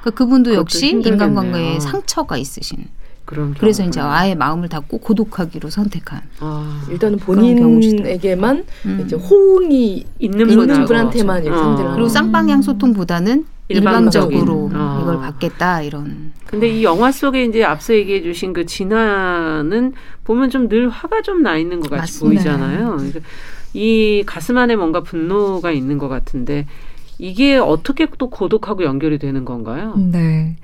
그러니까 그분도 역시 힘들겠네요. 인간관계에 상처가 있으신. 그런 그래서. 이제 아예 마음을 닫고 고독하기로 선택한. 아, 일단은 본인에게만 음. 이제 호응이 있는, 있는. 분한테만 이렇게 어. 상대를 그리고 쌍방향 소통보다는. 일방적으로 어. 이걸 받겠다 이런. 근데 이 영화 속에 이제 앞서 얘기해 주신 그 진화는 보면 좀 늘 화가 좀 나 있는 것 같이 맞습니다. 보이잖아요. 그러니까 이 가슴 안에 뭔가 분노가 있는 것 같은데 이게 어떻게 또 고독하고 연결이 되는 건가요? 네.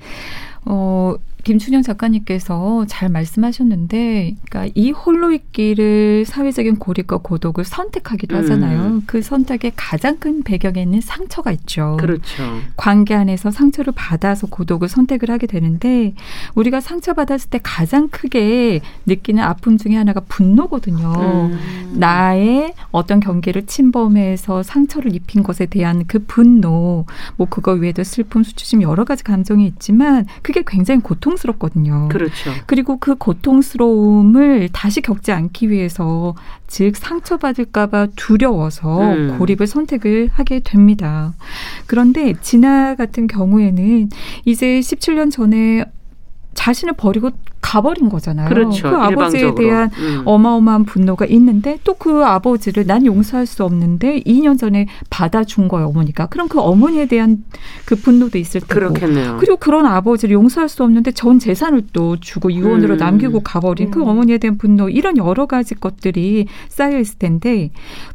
어, 김춘영 작가님께서 잘 말씀하셨는데, 그러니까 이 홀로 있기를 사회적인 고립과 고독을 선택하기도 음. 하잖아요. 그 선택의 가장 큰 배경에는 상처가 있죠. 그렇죠. 관계 안에서 상처를 받아서 고독을 선택을 하게 되는데, 우리가 상처 받았을 때 가장 크게 느끼는 아픔 중에 하나가 분노거든요. 음. 나의 어떤 경계를 침범해서 상처를 입힌 것에 대한 그 분노, 뭐 그거 외에도 슬픔, 수치심 여러 가지 감정이 있지만 그게 굉장히 고통 스럽거든요. 그렇죠. 그리고 그 고통스러움을 다시 겪지 않기 위해서 즉 상처받을까봐 두려워서 음. 고립을 선택을 하게 됩니다. 그런데 진아 같은 경우에는 이제 17년 전에 자신을 버리고 가버린 거잖아요. 그렇죠. 그 아버지에. 대한 음. 어마어마한 분노가 있는데 또 그 아버지를 난 용서할 수 없는데 2년 전에 받아준 거예요 어머니가. 그럼 그 어머니에 대한 그 분노도 있을 테고. 그렇겠네요. 그리고 그런 아버지를 용서할 수 없는데 전 재산을 또 주고 유언으로 음. 남기고 가버린 그 음. 어머니에 대한 분노 이런 여러 가지 것들이 쌓여 있을 텐데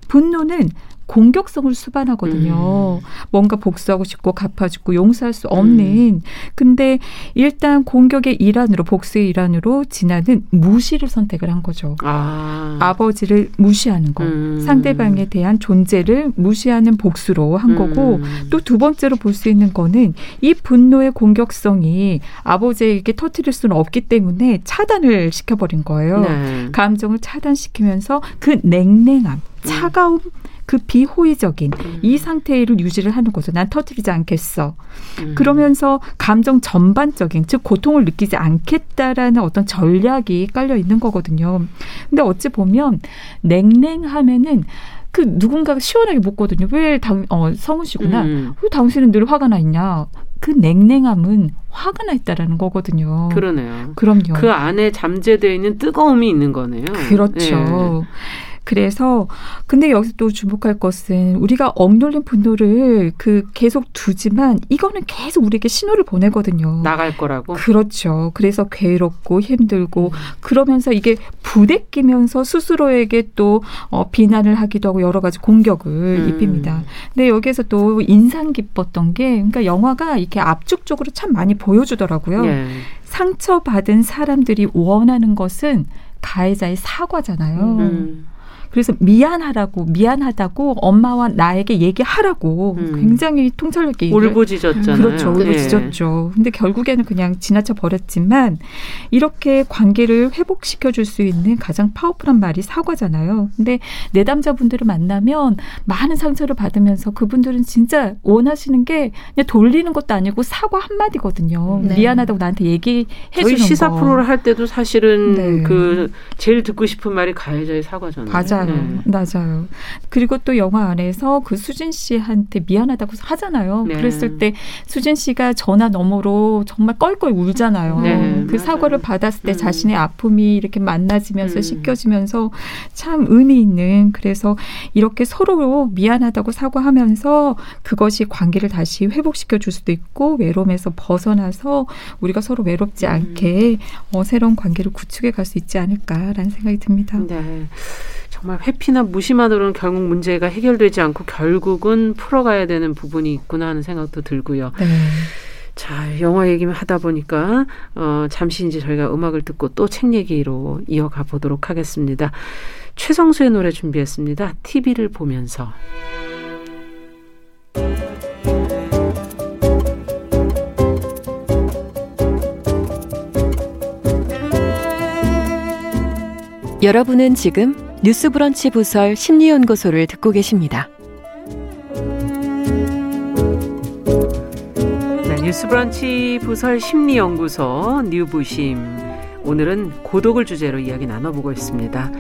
분노는 공격성을 수반하거든요. 음. 뭔가 복수하고 싶고 갚아주고 용서할 수 없는. 근데 일단 공격의 일환으로 복수의 일환으로 진아는 무시를 선택을 한 거죠. 아. 아버지를 무시하는 거. 음. 상대방에 대한 존재를 무시하는 복수로 한 거고 음. 또두 번째로 볼 수 있는 거는 이 분노의 공격성이 아버지에게 터뜨릴 수는 없기 때문에 차단을 시켜버린 거예요. 네. 감정을 차단시키면서 그 냉랭함, 차가움, 그 비호의적인 음. 이 상태를 유지를 하는 거죠. 난 터뜨리지 않겠어. 음. 그러면서 감정 전반적인 즉 고통을 느끼지 않겠다라는 어떤 전략이 깔려 있는 거거든요. 근데 어찌 보면 냉랭하면은 그 누군가가 시원하게 묻거든요. 왜 당, 어, 성우 씨구나. 음. 왜 당신은 늘 화가 나 있냐? 그 냉랭함은 화가 나 있다라는 거거든요. 그러네요. 그럼요. 그 안에 잠재되어 있는 뜨거움이 있는 거네요. 그렇죠. 그래서 근데 여기서 또 주목할 것은 우리가 억눌린 분노를 그 계속 두지만 이거는 계속 우리에게 신호를 보내거든요. 네. 나갈 거라고. 그렇죠. 그래서 괴롭고 힘들고 음. 그러면서 이게 부대끼면서 스스로에게 또 어, 비난을 하기도 하고 여러 가지 공격을 음. 입힙니다. 근데 여기에서 또 인상 깊었던 게 그러니까 영화가 이렇게 압축적으로 참 많이 보여주더라고요. 예. 상처받은 사람들이 원하는 것은 가해자의 사과잖아요. 음. 그래서 미안하라고 미안하다고 엄마와 나에게 얘기하라고 음. 굉장히 통찰력 있게 울부짖었잖아요. 그렇죠. 울부짖었죠. 네. 근데 결국에는 그냥 지나쳐 버렸지만 이렇게 관계를 회복시켜 줄 수 있는 가장 파워풀한 말이 사과잖아요. 근데 내담자분들을 만나면 많은 상처를 받으면서 그분들은 진짜 원하시는 게 그냥 돌리는 것도 아니고 사과 한마디거든요. 네. 미안하다고 나한테 얘기해 주는 저희 시사 프로를 할 때도 사실은 네. 그 제일 듣고 싶은 말이 가해자의 사과잖아요. 맞아요. 네. 맞아요. 그리고 또 영화 안에서 그 수진 씨한테 미안하다고 하잖아요. 네. 그랬을 때 수진 씨가 전화 너머로 정말 껄껄 울잖아요. 네. 그 맞아요. 사과를 받았을 때 음. 자신의 아픔이 이렇게 만나지면서 음. 씻겨지면서 참 의미 있는 그래서 이렇게 서로 미안하다고 사과하면서 그것이 관계를 다시 회복시켜 줄 수도 있고 외로움에서 벗어나서 우리가 서로 외롭지 음. 않게 어, 새로운 관계를 구축해 갈 수 있지 않을까라는 생각이 듭니다. 네. 정말 회피나 무심만으로는 결국 문제가 해결되지 않고 결국은 풀어가야 되는 부분이 있구나 하는 생각도 들고요. 네. 자, 영화 얘기만 하다 보니까 어 잠시 이제 저희가 음악을 듣고 또 책 얘기로 이어가 보도록 하겠습니다. 최성수의 노래 준비했습니다. TV를 보면서 여러분은 지금 뉴스브런치 부설 심리연구소를 듣고 계십니다. 네, 뉴스브런치 부설 심리연구소 뉴부심 오늘은 고독을 주제로 이야기 나눠보고 있습니다.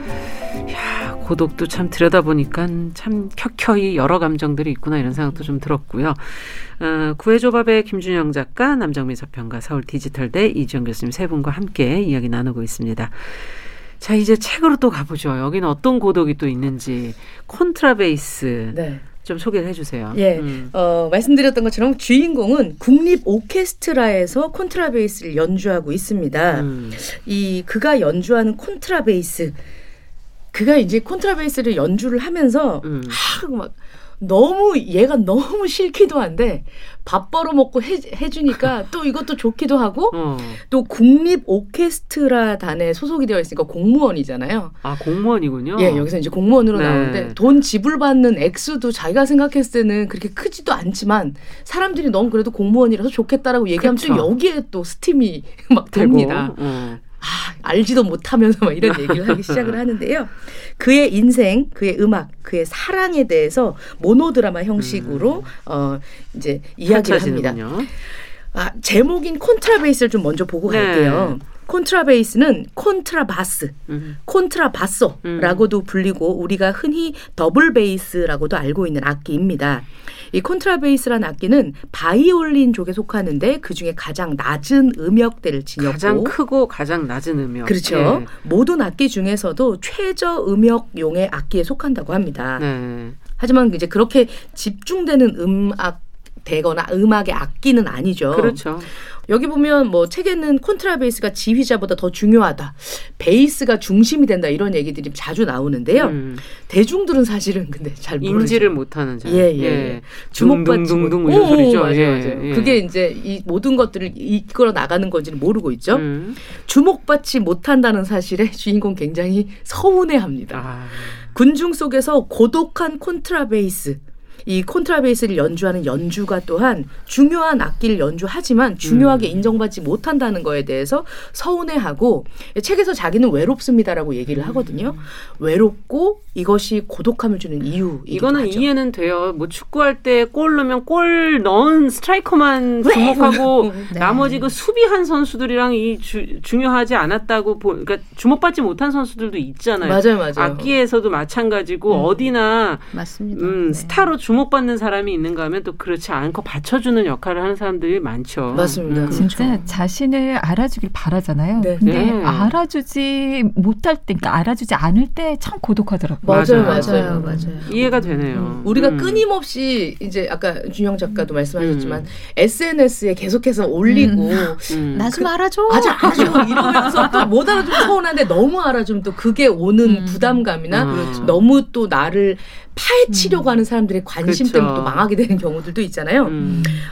야, 고독도 참 들여다보니까 참 켜켜이 여러 감정들이 있구나 이런 생각도 좀 들었고요. 어, 구해조밥의 김준영 작가, 남정미 서평가, 서울 디지털대 이지영 교수님 세 분과 함께 이야기 나누고 있습니다. 자, 이제 책으로 또 가보죠. 여기는 어떤 고독이 또 있는지. 콘트라베이스. 네. 좀 소개를 해주세요. 예, 음. 어, 말씀드렸던 것처럼 주인공은 국립 오케스트라에서 콘트라베이스를 연주하고 있습니다. 음. 이 그가 연주하는 콘트라베이스, 그가 이제 콘트라베이스를 연주를 하면서 음. 막 너무 얘가 너무 싫기도 한데 밥 벌어 먹고 해, 해주니까 또 이것도 좋기도 하고 어. 또 국립 오케스트라 단에 소속이 되어 있으니까 공무원이잖아요. 아 공무원이군요. 예, 여기서 이제 공무원으로 네. 나오는데 돈 지불받는 액수도 자기가 생각했을 때는 그렇게 크지도 않지만 사람들이 너무 그래도 공무원이라서 좋겠다라고 얘기하면 그쵸. 또 여기에 또 스팀이 막 됩니다. 어. 아, 알지도 못하면서 막 이런 얘기를 하기 시작을 하는데요. 그의 인생, 그의 음악, 그의 사랑에 대해서 모노드라마 형식으로 음. 어 이제 이야기를 합니다. 아, 제목인 콘트라베이스를 좀 먼저 보고 네. 갈게요. 콘트라베이스는 콘트라바스, 음. 콘트라바소라고도 음. 불리고 우리가 흔히 더블 베이스라고도 알고 있는 악기입니다. 이 콘트라베이스란 악기는 바이올린 쪽에 속하는데 그 중에 가장 낮은 음역대를 지녔고 가장 크고 가장 낮은 음역. 그렇죠. 네. 모든 악기 중에서도 최저 음역용의 악기에 속한다고 합니다. 네. 하지만 이제 그렇게 집중되는 음악 되거나 음악의 악기는 아니죠. 그렇죠. 여기 보면 뭐 책에는 콘트라베이스가 지휘자보다 더 중요하다. 베이스가 중심이 된다 이런 얘기들이 자주 나오는데요. 음. 대중들은 사실은 근데 잘 모르죠. 인지를 못하는 자. 예, 예. 예. 주목받지 못. 둥 이런 소리죠. 맞아요, 예, 맞아요. 예. 그게 이제 이 모든 것들을 이끌어 나가는 건지는 모르고 있죠. 음. 주목받지 못한다는 사실에 주인공 굉장히 서운해합니다. 아. 군중 속에서 고독한 콘트라베이스 이 콘트라베이스를 연주하는 연주가 또한 중요한 악기를 연주하지만 중요하게 음. 인정받지 못한다는 거에 대해서 서운해하고 책에서 자기는 외롭습니다라고 얘기를 하거든요. 음. 외롭고 이것이 고독함을 주는 이유. 이거는 하죠. 이해는 돼요. 뭐 축구할 때 골 넣으면 골 넣은 스트라이커만 주목하고 네. 나머지 그 수비한 선수들이랑 이 주, 중요하지 않았다고 보, 그러니까 주목받지 못한 선수들도 있잖아요. 맞아요, 맞아요. 악기에서도 마찬가지고 음. 어디나 맞습니다. 음, 네. 스타로 주 목받는 사람이 있는가 하면 또 그렇지 않고 받쳐주는 역할을 하는 사람들이 많죠. 맞습니다. 음. 진짜 그렇죠. 자신을 알아주길 바라잖아요. 네. 근데 네. 알아주지 못할 때, 그러니까 알아주지 않을 때 참 고독하더라고요. 맞아요, 맞아요, 맞아요. 맞아요. 이해가 되네요. 음. 우리가 음. 끊임없이 이제 아까 준영 작가도 말씀하셨지만 음. SNS에 계속해서 올리고 음. 음. 나좀 알아줘, 맞아, 알아줘 이러면서 또 못 알아주면 서운한데 너무 알아주면 또 그게 오는 부담감이나 그렇죠. 너무 또 나를 파헤치려고 하는 사람들의 관심 그렇죠. 때문에 또 망하게 되는 경우들도 있잖아요.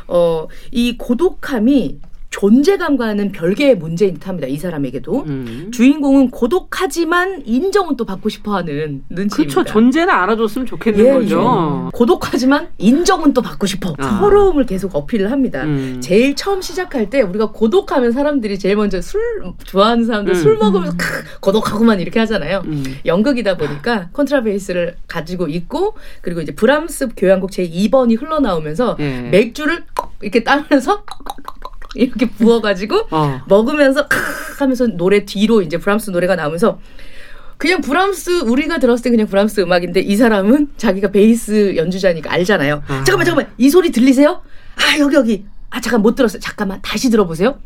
어, 이 고독함이 존재감과는 별개의 문제인 듯합니다. 이 사람에게도 음. 주인공은 고독하지만 인정은 또 받고 싶어하는 눈치입니다. 그렇죠. 존재는 알아줬으면 좋겠는 예, 거죠. 예. 고독하지만 인정은 또 받고 싶어. 아. 서러움을 계속 어필을 합니다. 음. 제일 처음 시작할 때 우리가 고독하면 사람들이 제일 먼저 술 좋아하는 사람들 음. 술 먹으면서 크, 고독하고만 이렇게 하잖아요. 음. 연극이다 보니까 컨트라베이스를 가지고 있고 그리고 이제 브람스 교향곡 제 2번이 흘러나오면서 예. 맥주를 이렇게 따면서 이렇게 부어가지고 어. 먹으면서 크 하면서 노래 뒤로 이제 브람스 노래가 나오면서 그냥 브람스 우리가 들었을 때 그냥 브람스 음악인데 이 사람은 자기가 베이스 연주자니까 알잖아요. 아. 잠깐만 잠깐만 이 소리 들리세요? 아 여기 여기 아 잠깐 못 들었어요. 잠깐만 다시 들어보세요.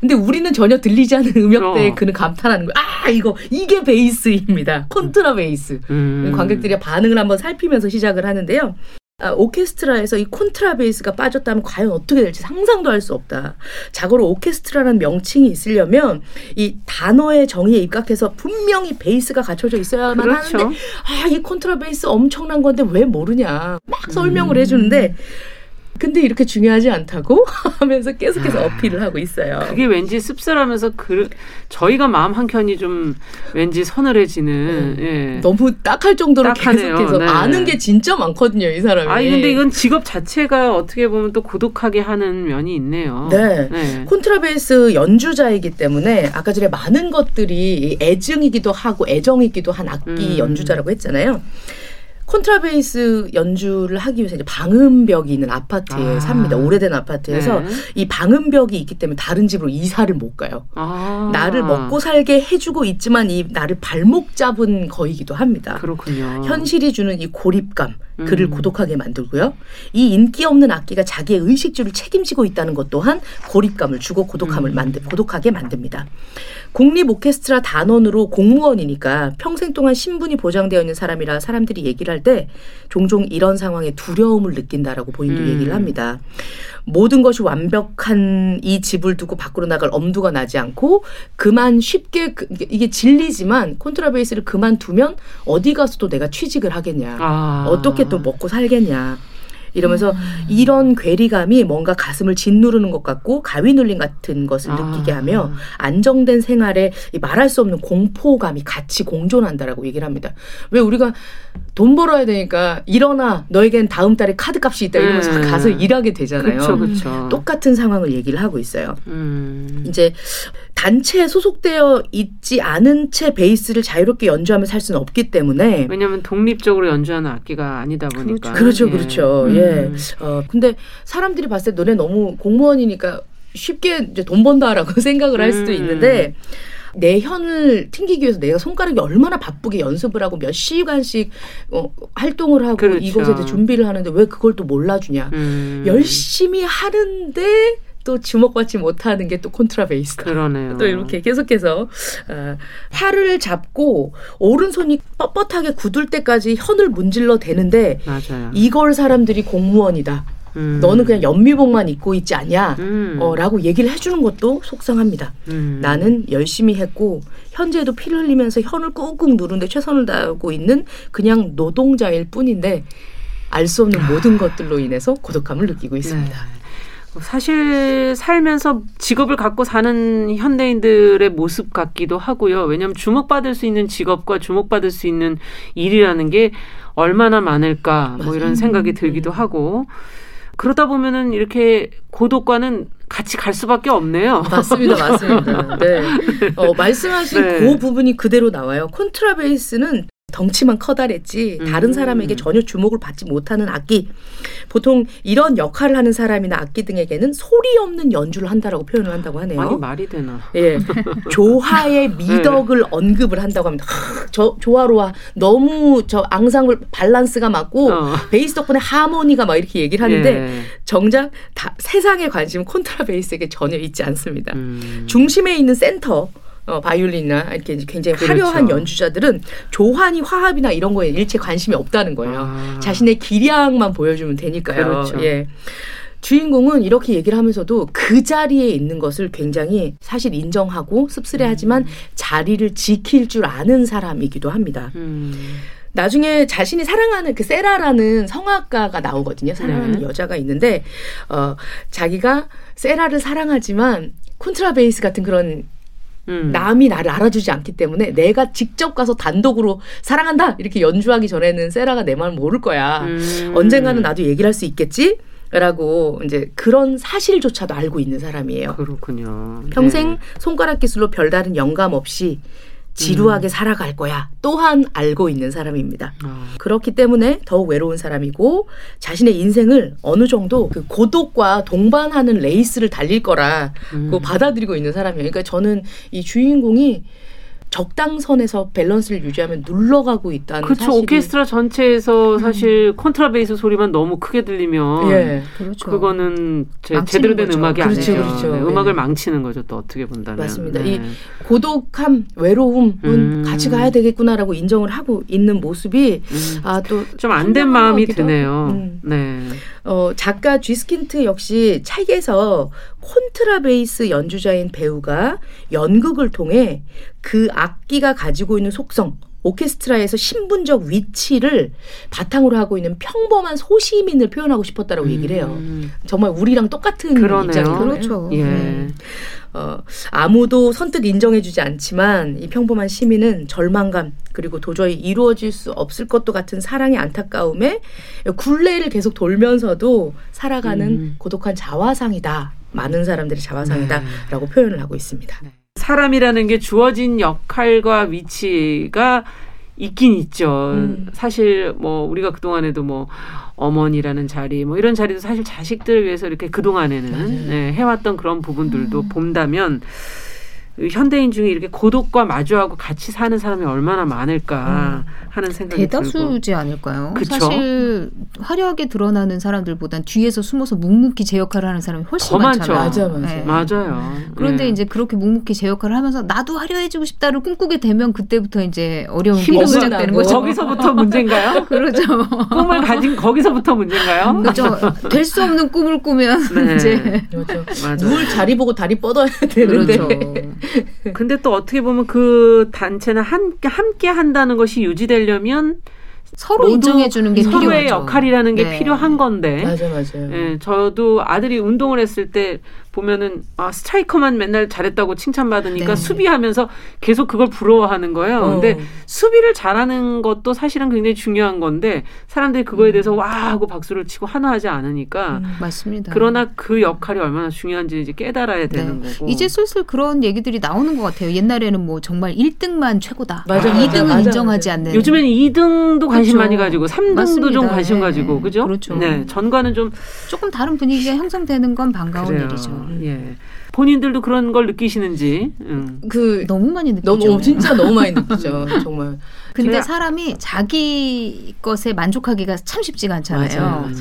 근데 우리는 전혀 들리지 않는 음역대에 어. 그는 감탄하는 거야. 아 이거 이게 베이스입니다. 콘트라 베이스. 음. 관객들이 반응을 한번 살피면서 시작을 하는데요. 아, 오케스트라에서 이 콘트라베이스가 빠졌다면 과연 어떻게 될지 상상도 할 수 없다. 자고로 오케스트라라는 명칭이 있으려면 이 단어의 정의에 입각해서 분명히 베이스가 갖춰져 있어야만 그렇죠. 하는데 아, 이 콘트라베이스 엄청난 건데 왜 모르냐. 막 설명을 음. 해주는데 근데 이렇게 중요하지 않다고 하면서 계속해서 아, 어필을 하고 있어요. 그게 왠지 씁쓸하면서 그 저희가 마음 한 켠이 좀 왠지 서늘해지는 음, 예. 너무 딱할 정도로 딱하네요. 계속해서 네. 아는 게 진짜 많거든요, 이 사람이. 아니 근데 이건 직업 자체가 어떻게 보면 또 고독하게 하는 면이 있네요. 네. 네. 콘트라베이스 연주자이기 때문에 아까 전에 많은 것들이 애증이기도 하고 애정이기도 한 악기 음. 연주자라고 했잖아요. 콘트라베이스 연주를 하기 위해서 이제 방음벽이 있는 아파트에 아. 삽니다. 오래된 아파트에서 네. 이 방음벽이 있기 때문에 다른 집으로 이사를 못 가요. 아. 나를 먹고 살게 해주고 있지만 이 나를 발목 잡은 거이기도 합니다. 그렇군요. 현실이 주는 이 고립감, 그를 음. 고독하게 만들고요. 이 인기 없는 악기가 자기의 의식주를 책임지고 있다는 것 또한 고립감을 주고 고독함을 음. 만들, 고독하게 만듭니다. 국립 오케스트라 단원으로 공무원이니까 평생 동안 신분이 보장되어 있는 사람이라 사람들이 얘기를 할 때 종종 이런 상황에 두려움을 느낀다라고 본인도 음. 얘기를 합니다. 모든 것이 완벽한 이 집을 두고 밖으로 나갈 엄두가 나지 않고 그만 쉽게 그, 이게 진리지만 콘트라베이스를 그만두면 어디 가서도 내가 취직을 하겠냐 아. 어떻게 또 먹고 살겠냐 이러면서 음. 이런 괴리감이 뭔가 가슴을 짓누르는 것 같고 가위 눌림 같은 것을 아. 느끼게 하며 안정된 생활에 말할 수 없는 공포감이 같이 공존한다라고 얘기를 합니다. 왜 우리가 돈 벌어야 되니까 일어나 너에겐 다음 달에 카드값이 있다 이러면서 음. 가서 일하게 되잖아요. 그쵸, 그쵸. 똑같은 상황을 얘기를 하고 있어요. 음. 이제 단체에 소속되어 있지 않은 채 베이스를 자유롭게 연주하며 살 수는 없기 때문에 왜냐하면 독립적으로 연주하는 악기가 아니다 보니까 그렇죠, 그렇죠. 예. 예. 음. 어 근데 사람들이 봤을 때 너네 너무 공무원이니까 쉽게 이제 돈 번다라고 생각을 할 수도 음. 있는데. 내 현을 튕기기 위해서 내가 손가락이 얼마나 바쁘게 연습을 하고 몇 시간씩 어, 활동을 하고 그렇죠. 이것에 대해 준비를 하는데 왜 그걸 또 몰라주냐. 음. 열심히 하는데 또 주목받지 못하는 게 또 콘트라베이스다. 그러네요. 또 이렇게 계속해서 어, 팔을 잡고 오른손이 뻣뻣하게 굳을 때까지 현을 문질러 대는데 맞아요. 이걸 사람들이 공무원이다. 음. 너는 그냥 연미복만 입고 있지 않냐? 음. 어, 라고 얘기를 해주는 것도 속상합니다. 음. 나는 열심히 했고 현재도 피를 흘리면서 현을 꾹꾹 누르는데 최선을 다하고 있는 그냥 노동자일 뿐인데 알 수 없는 모든 것들로 인해서 고독함을 느끼고 있습니다. 네. 사실 살면서 직업을 갖고 사는 현대인들의 모습 같기도 하고요. 왜냐하면 주목받을 수 있는 직업과 주목받을 수 있는 일이라는 게 얼마나 많을까 뭐 이런 생각이 들기도 하고 그러다 보면은 이렇게 고독과는 같이 갈 수밖에 없네요. 맞습니다, 맞습니다. 네. 어, 말씀하신 네. 그 부분이 그대로 나와요. 콘트라베이스는 덩치만 커다랬지 다른 음. 사람에게 전혀 주목을 받지 못하는 악기. 보통 이런 역할을 하는 사람이나 악기 등에게는 소리 없는 연주를 한다라고 표현을 한다고 하네요. 아니 말이 되나? 예, 조화의 네. 미덕을 네. 언급을 한다고 합니다. 하, 저 조화로와 너무 저 앙상블 밸런스가 맞고 어. 베이스 덕분에 하모니가 막 이렇게 얘기를 하는데 예. 정작 다, 세상의 관심은 콘트라베이스에게 전혀 있지 않습니다. 음. 중심에 있는 센터 어, 바이올린이나 이렇게 굉장히 그렇죠. 화려한 연주자들은 조환이 화합이나 이런 거에 일체 관심이 없다는 거예요. 아. 자신의 기량만 보여주면 되니까요. 그렇죠. 예. 주인공은 이렇게 얘기를 하면서도 그 자리에 있는 것을 굉장히 사실 인정하고 씁쓸해하지만 음. 자리를 지킬 줄 아는 사람이기도 합니다. 음. 나중에 자신이 사랑하는 그 세라라는 성악가가 나오거든요. 사랑하는 네. 여자가 있는데 어 자기가 세라를 사랑하지만 콘트라베이스 같은 그런 음. 남이 나를 알아주지 않기 때문에 내가 직접 가서 단독으로 사랑한다 이렇게 연주하기 전에는 세라가 내 마음을 모를 거야. 음. 언젠가는 나도 얘기를 할 수 있겠지. 라고 이제 그런 사실조차도 알고 있는 사람이에요. 그렇군요. 평생 네. 손가락 기술로 별다른 영감 없이 지루하게 음. 살아갈 거야. 또한 알고 있는 사람입니다. 어. 그렇기 때문에 더욱 외로운 사람이고 자신의 인생을 어느 정도 그 고독과 동반하는 레이스를 달릴 거라 음. 받아들이고 있는 사람이에요. 그러니까 저는 이 주인공이 적당선에서 밸런스를 유지하면 굴러가고 있다는 그렇죠. 사실이. 오케스트라 전체에서 음. 사실 콘트라베이스 소리만 너무 크게 들리면 예. 그렇죠. 그거는 제, 제대로 된 거죠. 음악이 그렇죠, 아니죠. 그렇죠. 네. 음악을 예. 망치는 거죠. 또 어떻게 본다면. 맞습니다. 네. 이 고독함, 외로움은 음. 같이 가야 되겠구나라고 인정을 하고 있는 모습이 음. 아또 좀 안 된 마음이 드네요. 음. 네. 어, 작가 쥐스킨트 역시 책에서 콘트라베이스 연주자인 배우가 연극을 통해 그 악기가 가지고 있는 속성, 오케스트라에서 신분적 위치를 바탕으로 하고 있는 평범한 소시민을 표현하고 싶었다라고 음. 얘기를 해요. 정말 우리랑 똑같은 그러네요. 입장이에요. 그렇죠. 예. 네. 어, 아무도 선뜻 인정해주지 않지만 이 평범한 시민은 절망감 그리고 도저히 이루어질 수 없을 것도 같은 사랑의 안타까움에 굴레를 계속 돌면서도 살아가는 음. 고독한 자화상이다. 많은 사람들이 자화상이다라고 네. 표현을 하고 있습니다. 네. 사람이라는 게 주어진 역할과 위치가 있긴 있죠. 음. 사실 뭐 우리가 그동안에도 뭐 어머니라는 자리 뭐 이런 자리도 사실 자식들을 위해서 이렇게 그동안에는 네, 해왔던 그런 부분들도 음. 본다면 현대인 중에 이렇게 고독과 마주하고 같이 사는 사람이 얼마나 많을까 음. 하는 생각이 대다수지 들고. 않을까요? 그쵸? 사실 화려하게 드러나는 사람들보단 뒤에서 숨어서 묵묵히 제 역할을 하는 사람이 훨씬 더 많잖아요. 맞아, 맞아. 네. 맞아요. 그런데 네. 이제 그렇게 묵묵히 제 역할을 하면서 나도 화려해지고 싶다를 꿈꾸게 되면 그때부터 이제 어려운 게 시작되는 거죠. 거기서부터 문제인가요? 그렇죠. 꿈을 가진 거기서부터 문제인가요? 그렇죠. 될 수 없는 꿈을 꾸면 네. 이제 그렇죠. 누울 자리 보고 다리 뻗어야 되는데. 그렇죠. 근데 또 어떻게 보면 그 단체는 함께 함께 한다는 것이 유지되려면 서로 인정해 주는 게 서로의 필요하죠. 역할이라는 게 네. 필요한 건데. 맞아 맞아요. 예, 저도 아들이 운동을 했을 때 보면은 아 스트라이커만 맨날 잘했다고 칭찬받으니까 네. 수비하면서 계속 그걸 부러워하는 거예요. 어. 근데 수비를 잘하는 것도 사실은 굉장히 중요한 건데 사람들이 그거에 음. 대해서 와 하고 박수를 치고 환호하지 않으니까 음, 맞습니다. 그러나 그 역할이 얼마나 중요한지 이제 깨달아야 되는 네. 거고. 이제 슬슬 그런 얘기들이 나오는 것 같아요. 옛날에는 뭐 정말 1등만 최고다. 맞아, 2등은 맞아, 인정하지 맞아. 않는. 요즘에는 2등도 관심 그렇죠. 많이 가지고 3등도 맞습니다. 좀 관심 네. 가지고 그죠? 그렇죠. 네. 전과는 좀 조금 다른 분위기가 형성되는 건 반가운 그래요. 일이죠. 예. 본인들도 그런 걸 느끼시는지. 음. 그 너무 많이 느끼죠. 너무 진짜 너무 많이 느끼죠. 정말. 근데 사람이 자기 것에 만족하기가 참 쉽지가 않잖아요. 맞아요, 맞아요.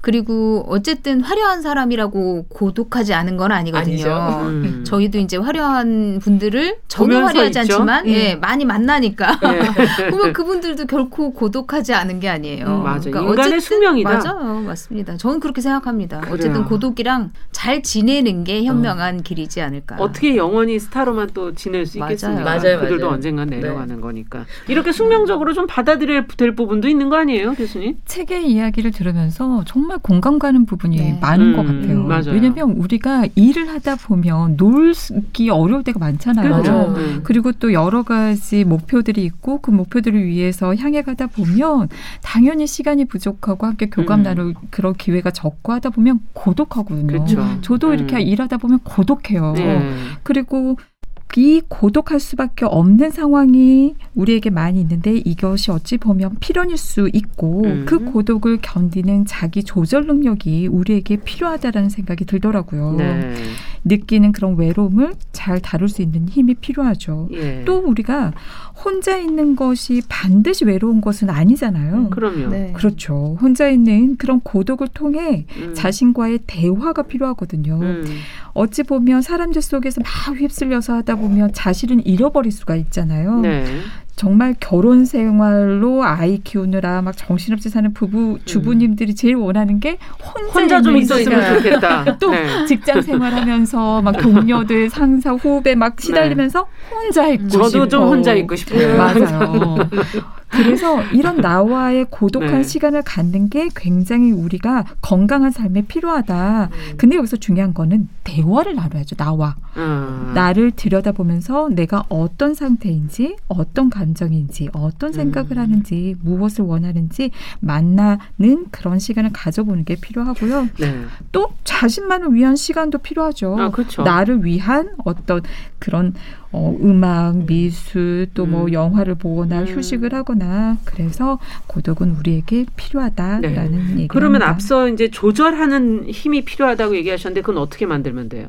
그리고 어쨌든 화려한 사람이라고 고독하지 않은 건 아니거든요. 음. 저희도 이제 화려한 분들을 저는 화려하지 있죠? 않지만 음. 예, 많이 만나니까 네. 그러면 그분들도 결코 고독하지 않은 게 아니에요. 음, 맞아. 그러니까 인간의 숙명이다. 맞아요, 맞습니다. 저는 그렇게 생각합니다. 그래요. 어쨌든 고독이랑 잘 지내는 게 현명한 어. 길이지 않을까. 어떻게 영원히 스타로만 또 지낼 수 있겠습니까? 맞아요, 그들도 맞아요. 언젠간 네. 내려가는 네. 거니까. 이렇게 숙명적으로 좀 받아들여야 될 부분도 있는 거 아니에요, 교수님? 책의 이야기를 들으면서 정말 공감 가는 부분이 네. 많은 음, 것 같아요. 맞아요. 왜냐하면 우리가 일을 하다 보면 놀기 어려울 때가 많잖아요. 그렇죠. 음. 그리고 또 여러 가지 목표들이 있고 그 목표들을 위해서 향해 가다 보면 당연히 시간이 부족하고 함께 교감 음. 나눌 그런 기회가 적고 하다 보면 고독하거든요. 그렇죠. 저도 이렇게 음. 일하다 보면 고독해요. 네. 그리고 이 고독할 수밖에 없는 상황이 우리에게 많이 있는데 이것이 어찌 보면 필연일 수 있고 음. 그 고독을 견디는 자기 조절 능력이 우리에게 필요하다라는 생각이 들더라고요. 네. 느끼는 그런 외로움을 잘 다룰 수 있는 힘이 필요하죠. 예. 또 우리가 혼자 있는 것이 반드시 외로운 것은 아니잖아요. 음, 그럼요. 네. 그렇죠. 혼자 있는 그런 고독을 통해 음. 자신과의 대화가 필요하거든요. 음. 어찌 보면 사람들 속에서 막 휩쓸려서 하다 보면 자신은 잃어버릴 수가 있잖아요. 네. 정말 결혼 생활로 아이 키우느라 막 정신없이 사는 부부 주부님들이 제일 원하는 게 혼자, 혼자 좀 있었으면 좋겠다. 또 네. 직장 생활하면서 막 동료들 상사 후배 막 시달리면서 네. 혼자 있고 저도 싶어. 좀 혼자 있고 싶어요. 맞아요. 그래서 이런 나와의 고독한 네. 시간을 갖는 게 굉장히 우리가 건강한 삶에 필요하다. 음. 근데 여기서 중요한 거는 대화를 나눠야죠. 나와. 음. 나를 들여다보면서 내가 어떤 상태인지, 어떤 감정인지, 어떤 생각을 음. 하는지, 무엇을 원하는지 만나는 그런 시간을 가져보는 게 필요하고요. 네. 또 자신만을 위한 시간도 필요하죠. 아, 그렇죠. 나를 위한 어떤 그런 어, 음악, 미술, 또뭐 음. 영화를 보거나 음. 휴식을 하거나 그래서 고독은 우리에게 필요하다라는 네. 얘기. 그러면 앞서 이제 조절하는 힘이 필요하다고 얘기하셨는데 그건 어떻게 만들면 돼요?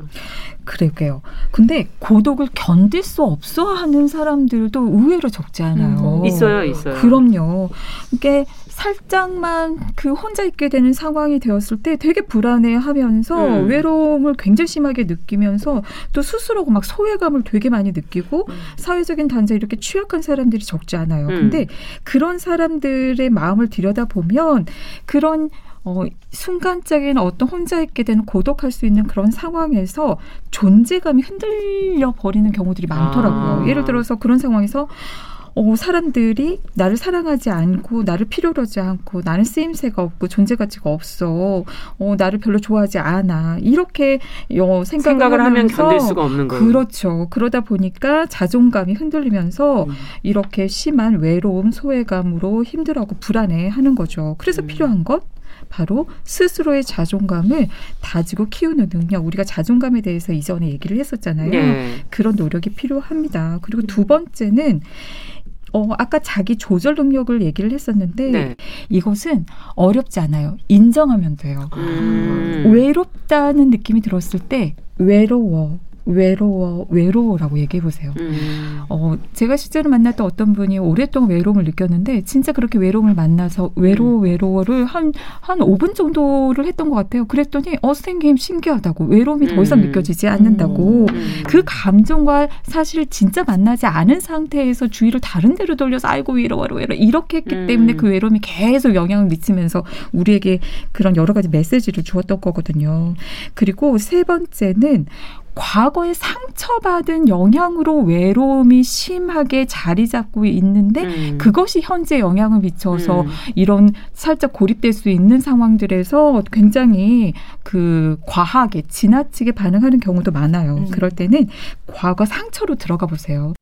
그러게요. 근데 고독을 견딜 수 없어 하는 사람들도 의외로 적지 않아요. 음. 있어요, 있어요. 그럼요. 이게 살짝만 그 혼자 있게 되는 상황이 되었을 때 되게 불안해하면서 음. 외로움을 굉장히 심하게 느끼면서 또 스스로가 막 소외감을 되게 많이 느끼고 음. 사회적인 단죄 이렇게 취약한 사람들이 적지 않아요. 음. 근데 그런 사람들의 마음을 들여다 보면 그런 어, 순간적인 어떤 혼자 있게 되는 고독할 수 있는 그런 상황에서 존재감이 흔들려 버리는 경우들이 많더라고요. 아. 예를 들어서 그런 상황에서 어, 사람들이 나를 사랑하지 않고 나를 필요로 하지 않고 나는 쓰임새가 없고 존재 가치가 없어. 어, 나를 별로 좋아하지 않아. 이렇게 어, 생각을, 생각을 하면 견딜 수가 없는 거예요. 그렇죠. 그러다 보니까 자존감이 흔들리면서 음. 이렇게 심한 외로움, 소외감으로 힘들어하고 불안해 하는 거죠. 그래서 음. 필요한 것 바로 스스로의 자존감을 다지고 키우는 능력. 우리가 자존감에 대해서 이전에 얘기를 했었잖아요. 네. 그런 노력이 필요합니다. 그리고 두 번째는 어, 아까 자기 조절 능력을 얘기를 했었는데 네. 이것은 어렵지 않아요. 인정하면 돼요. 음. 외롭다는 느낌이 들었을 때 외로워. 외로워, 외로워라고 얘기해 보세요. 음. 어, 제가 실제로 만났던 어떤 분이 오랫동안 외로움을 느꼈는데 진짜 그렇게 외로움을 만나서 외로워, 음. 외로워를 한, 한 5분 정도를 했던 것 같아요. 그랬더니 어, 선생님 신기하다고. 외로움이 음. 더 이상 음. 느껴지지 않는다고. 음. 그 감정과 사실 진짜 만나지 않은 상태에서 주의를 다른 데로 돌려서 아이고, 외로워, 외로워. 이렇게 했기 음. 때문에 그 외로움이 계속 영향을 미치면서 우리에게 그런 여러 가지 메시지를 주었던 거거든요. 그리고 세 번째는 과거에 상처받은 영향으로 외로움이 심하게 자리 잡고 있는데 음. 그것이 현재 영향을 미쳐서 음. 이런 살짝 고립될 수 있는 상황들에서 굉장히 그 과하게 지나치게 반응하는 경우도 많아요. 음. 그럴 때는 과거 상처로 들어가 보세요.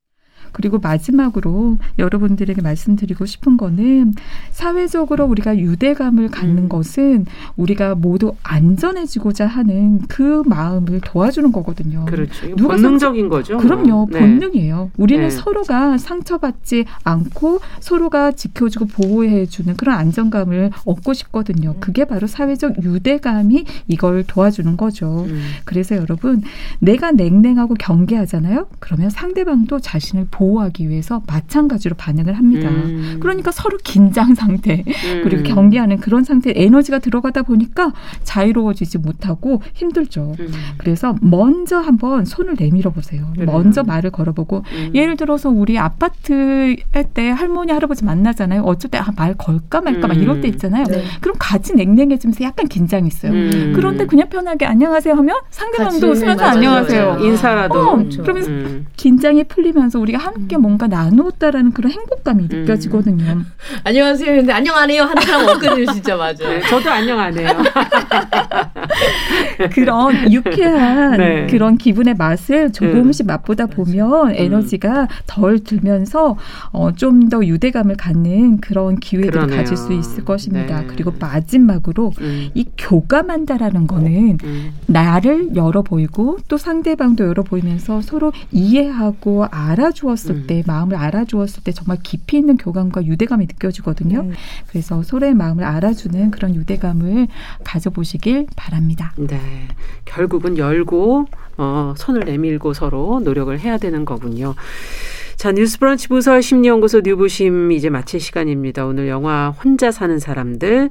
그리고 마지막으로 여러분들에게 말씀드리고 싶은 거는 사회적으로 우리가 유대감을 갖는 음. 것은 우리가 모두 안전해지고자 하는 그 마음을 도와주는 거거든요. 그렇죠. 누가 본능적인 거죠. 그럼요. 네. 본능이에요. 우리는 네. 서로가 상처받지 않고 서로가 지켜주고 보호해주는 그런 안정감을 얻고 싶거든요. 음. 그게 바로 사회적 유대감이 이걸 도와주는 거죠. 음. 그래서 여러분 내가 냉랭하고 경계하잖아요. 그러면 상대방도 자신을 보호하기 위해서 마찬가지로 반응을 합니다. 음. 그러니까 서로 긴장 상태 음. 그리고 경계하는 그런 상태에 에너지가 들어가다 보니까 자유로워지지 못하고 힘들죠. 음. 그래서 먼저 한번 손을 내밀어 보세요. 그래요. 먼저 말을 걸어보고 음. 예를 들어서 우리 아파트 할 때 할머니 할아버지 만나잖아요. 어쩔 때말 아, 걸까 말까 막 이럴 때 음. 있잖아요. 네. 그럼 같이 냉랭해지면서 약간 긴장이 있어요. 음. 그런데 그냥 편하게 안녕하세요 하면 상대방도 웃으면서 안녕하세요. 인사라도 어, 그렇죠. 그러면서 긴장이 풀리면서 우리가 함께 음. 뭔가 나누었다라는 그런 행복감이 음. 느껴지거든요. 안녕하세요. 근데 안녕 안 해요 하는 사람 없거든요, 진짜 맞아. 네, 저도 안녕 안 해요. 그런 유쾌한 네. 그런 기분의 맛을 조금씩 음. 맛보다 보면 음. 에너지가 덜 들면서 어, 좀 더 유대감을 갖는 그런 기회들을 그러네요. 가질 수 있을 것입니다. 네. 그리고 마지막으로 음. 이 교감한다라는 거는 음. 나를 열어 보이고 또 상대방도 열어 보이면서 서로 이해하고 알아주었을 음. 때 마음을 알아주었을 때 정말 깊이 있는 교감과 유대감이 느껴지거든요. 음. 그래서 서로의 마음을 알아주는 그런 유대감을 가져보시길 바랍니다. 네, 결국은 열고 어, 손을 내밀고 서로 노력을 해야 되는 거군요. 자, 뉴스브런치 부설 심리연구소 뉴부심 이제 마칠 시간입니다. 오늘 영화 혼자 사는 사람들 아,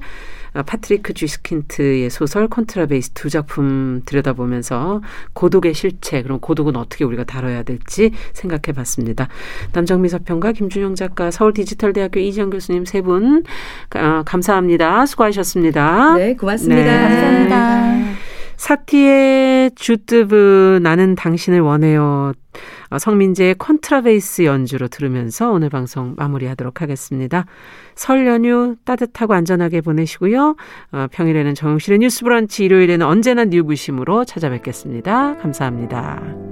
파트리크 쥐스킨트의 소설 컨트라베이스 두 작품 들여다보면서 고독의 실체, 그럼 고독은 어떻게 우리가 다뤄야 될지 생각해 봤습니다. 남정미 서평가, 김준영 작가, 서울 디지털대학교 이지영 교수님 세 분 아, 감사합니다. 수고하셨습니다. 네, 고맙습니다. 네. 감사합니다. 사티의 Je te veux 나는 당신을 원해요. 어, 성민재의 컨트라베이스 연주로 들으면서 오늘 방송 마무리하도록 하겠습니다. 설 연휴 따뜻하고 안전하게 보내시고요. 어, 평일에는 정용실의 뉴스 브런치, 일요일에는 언제나 뉴부심으로 찾아뵙겠습니다. 감사합니다.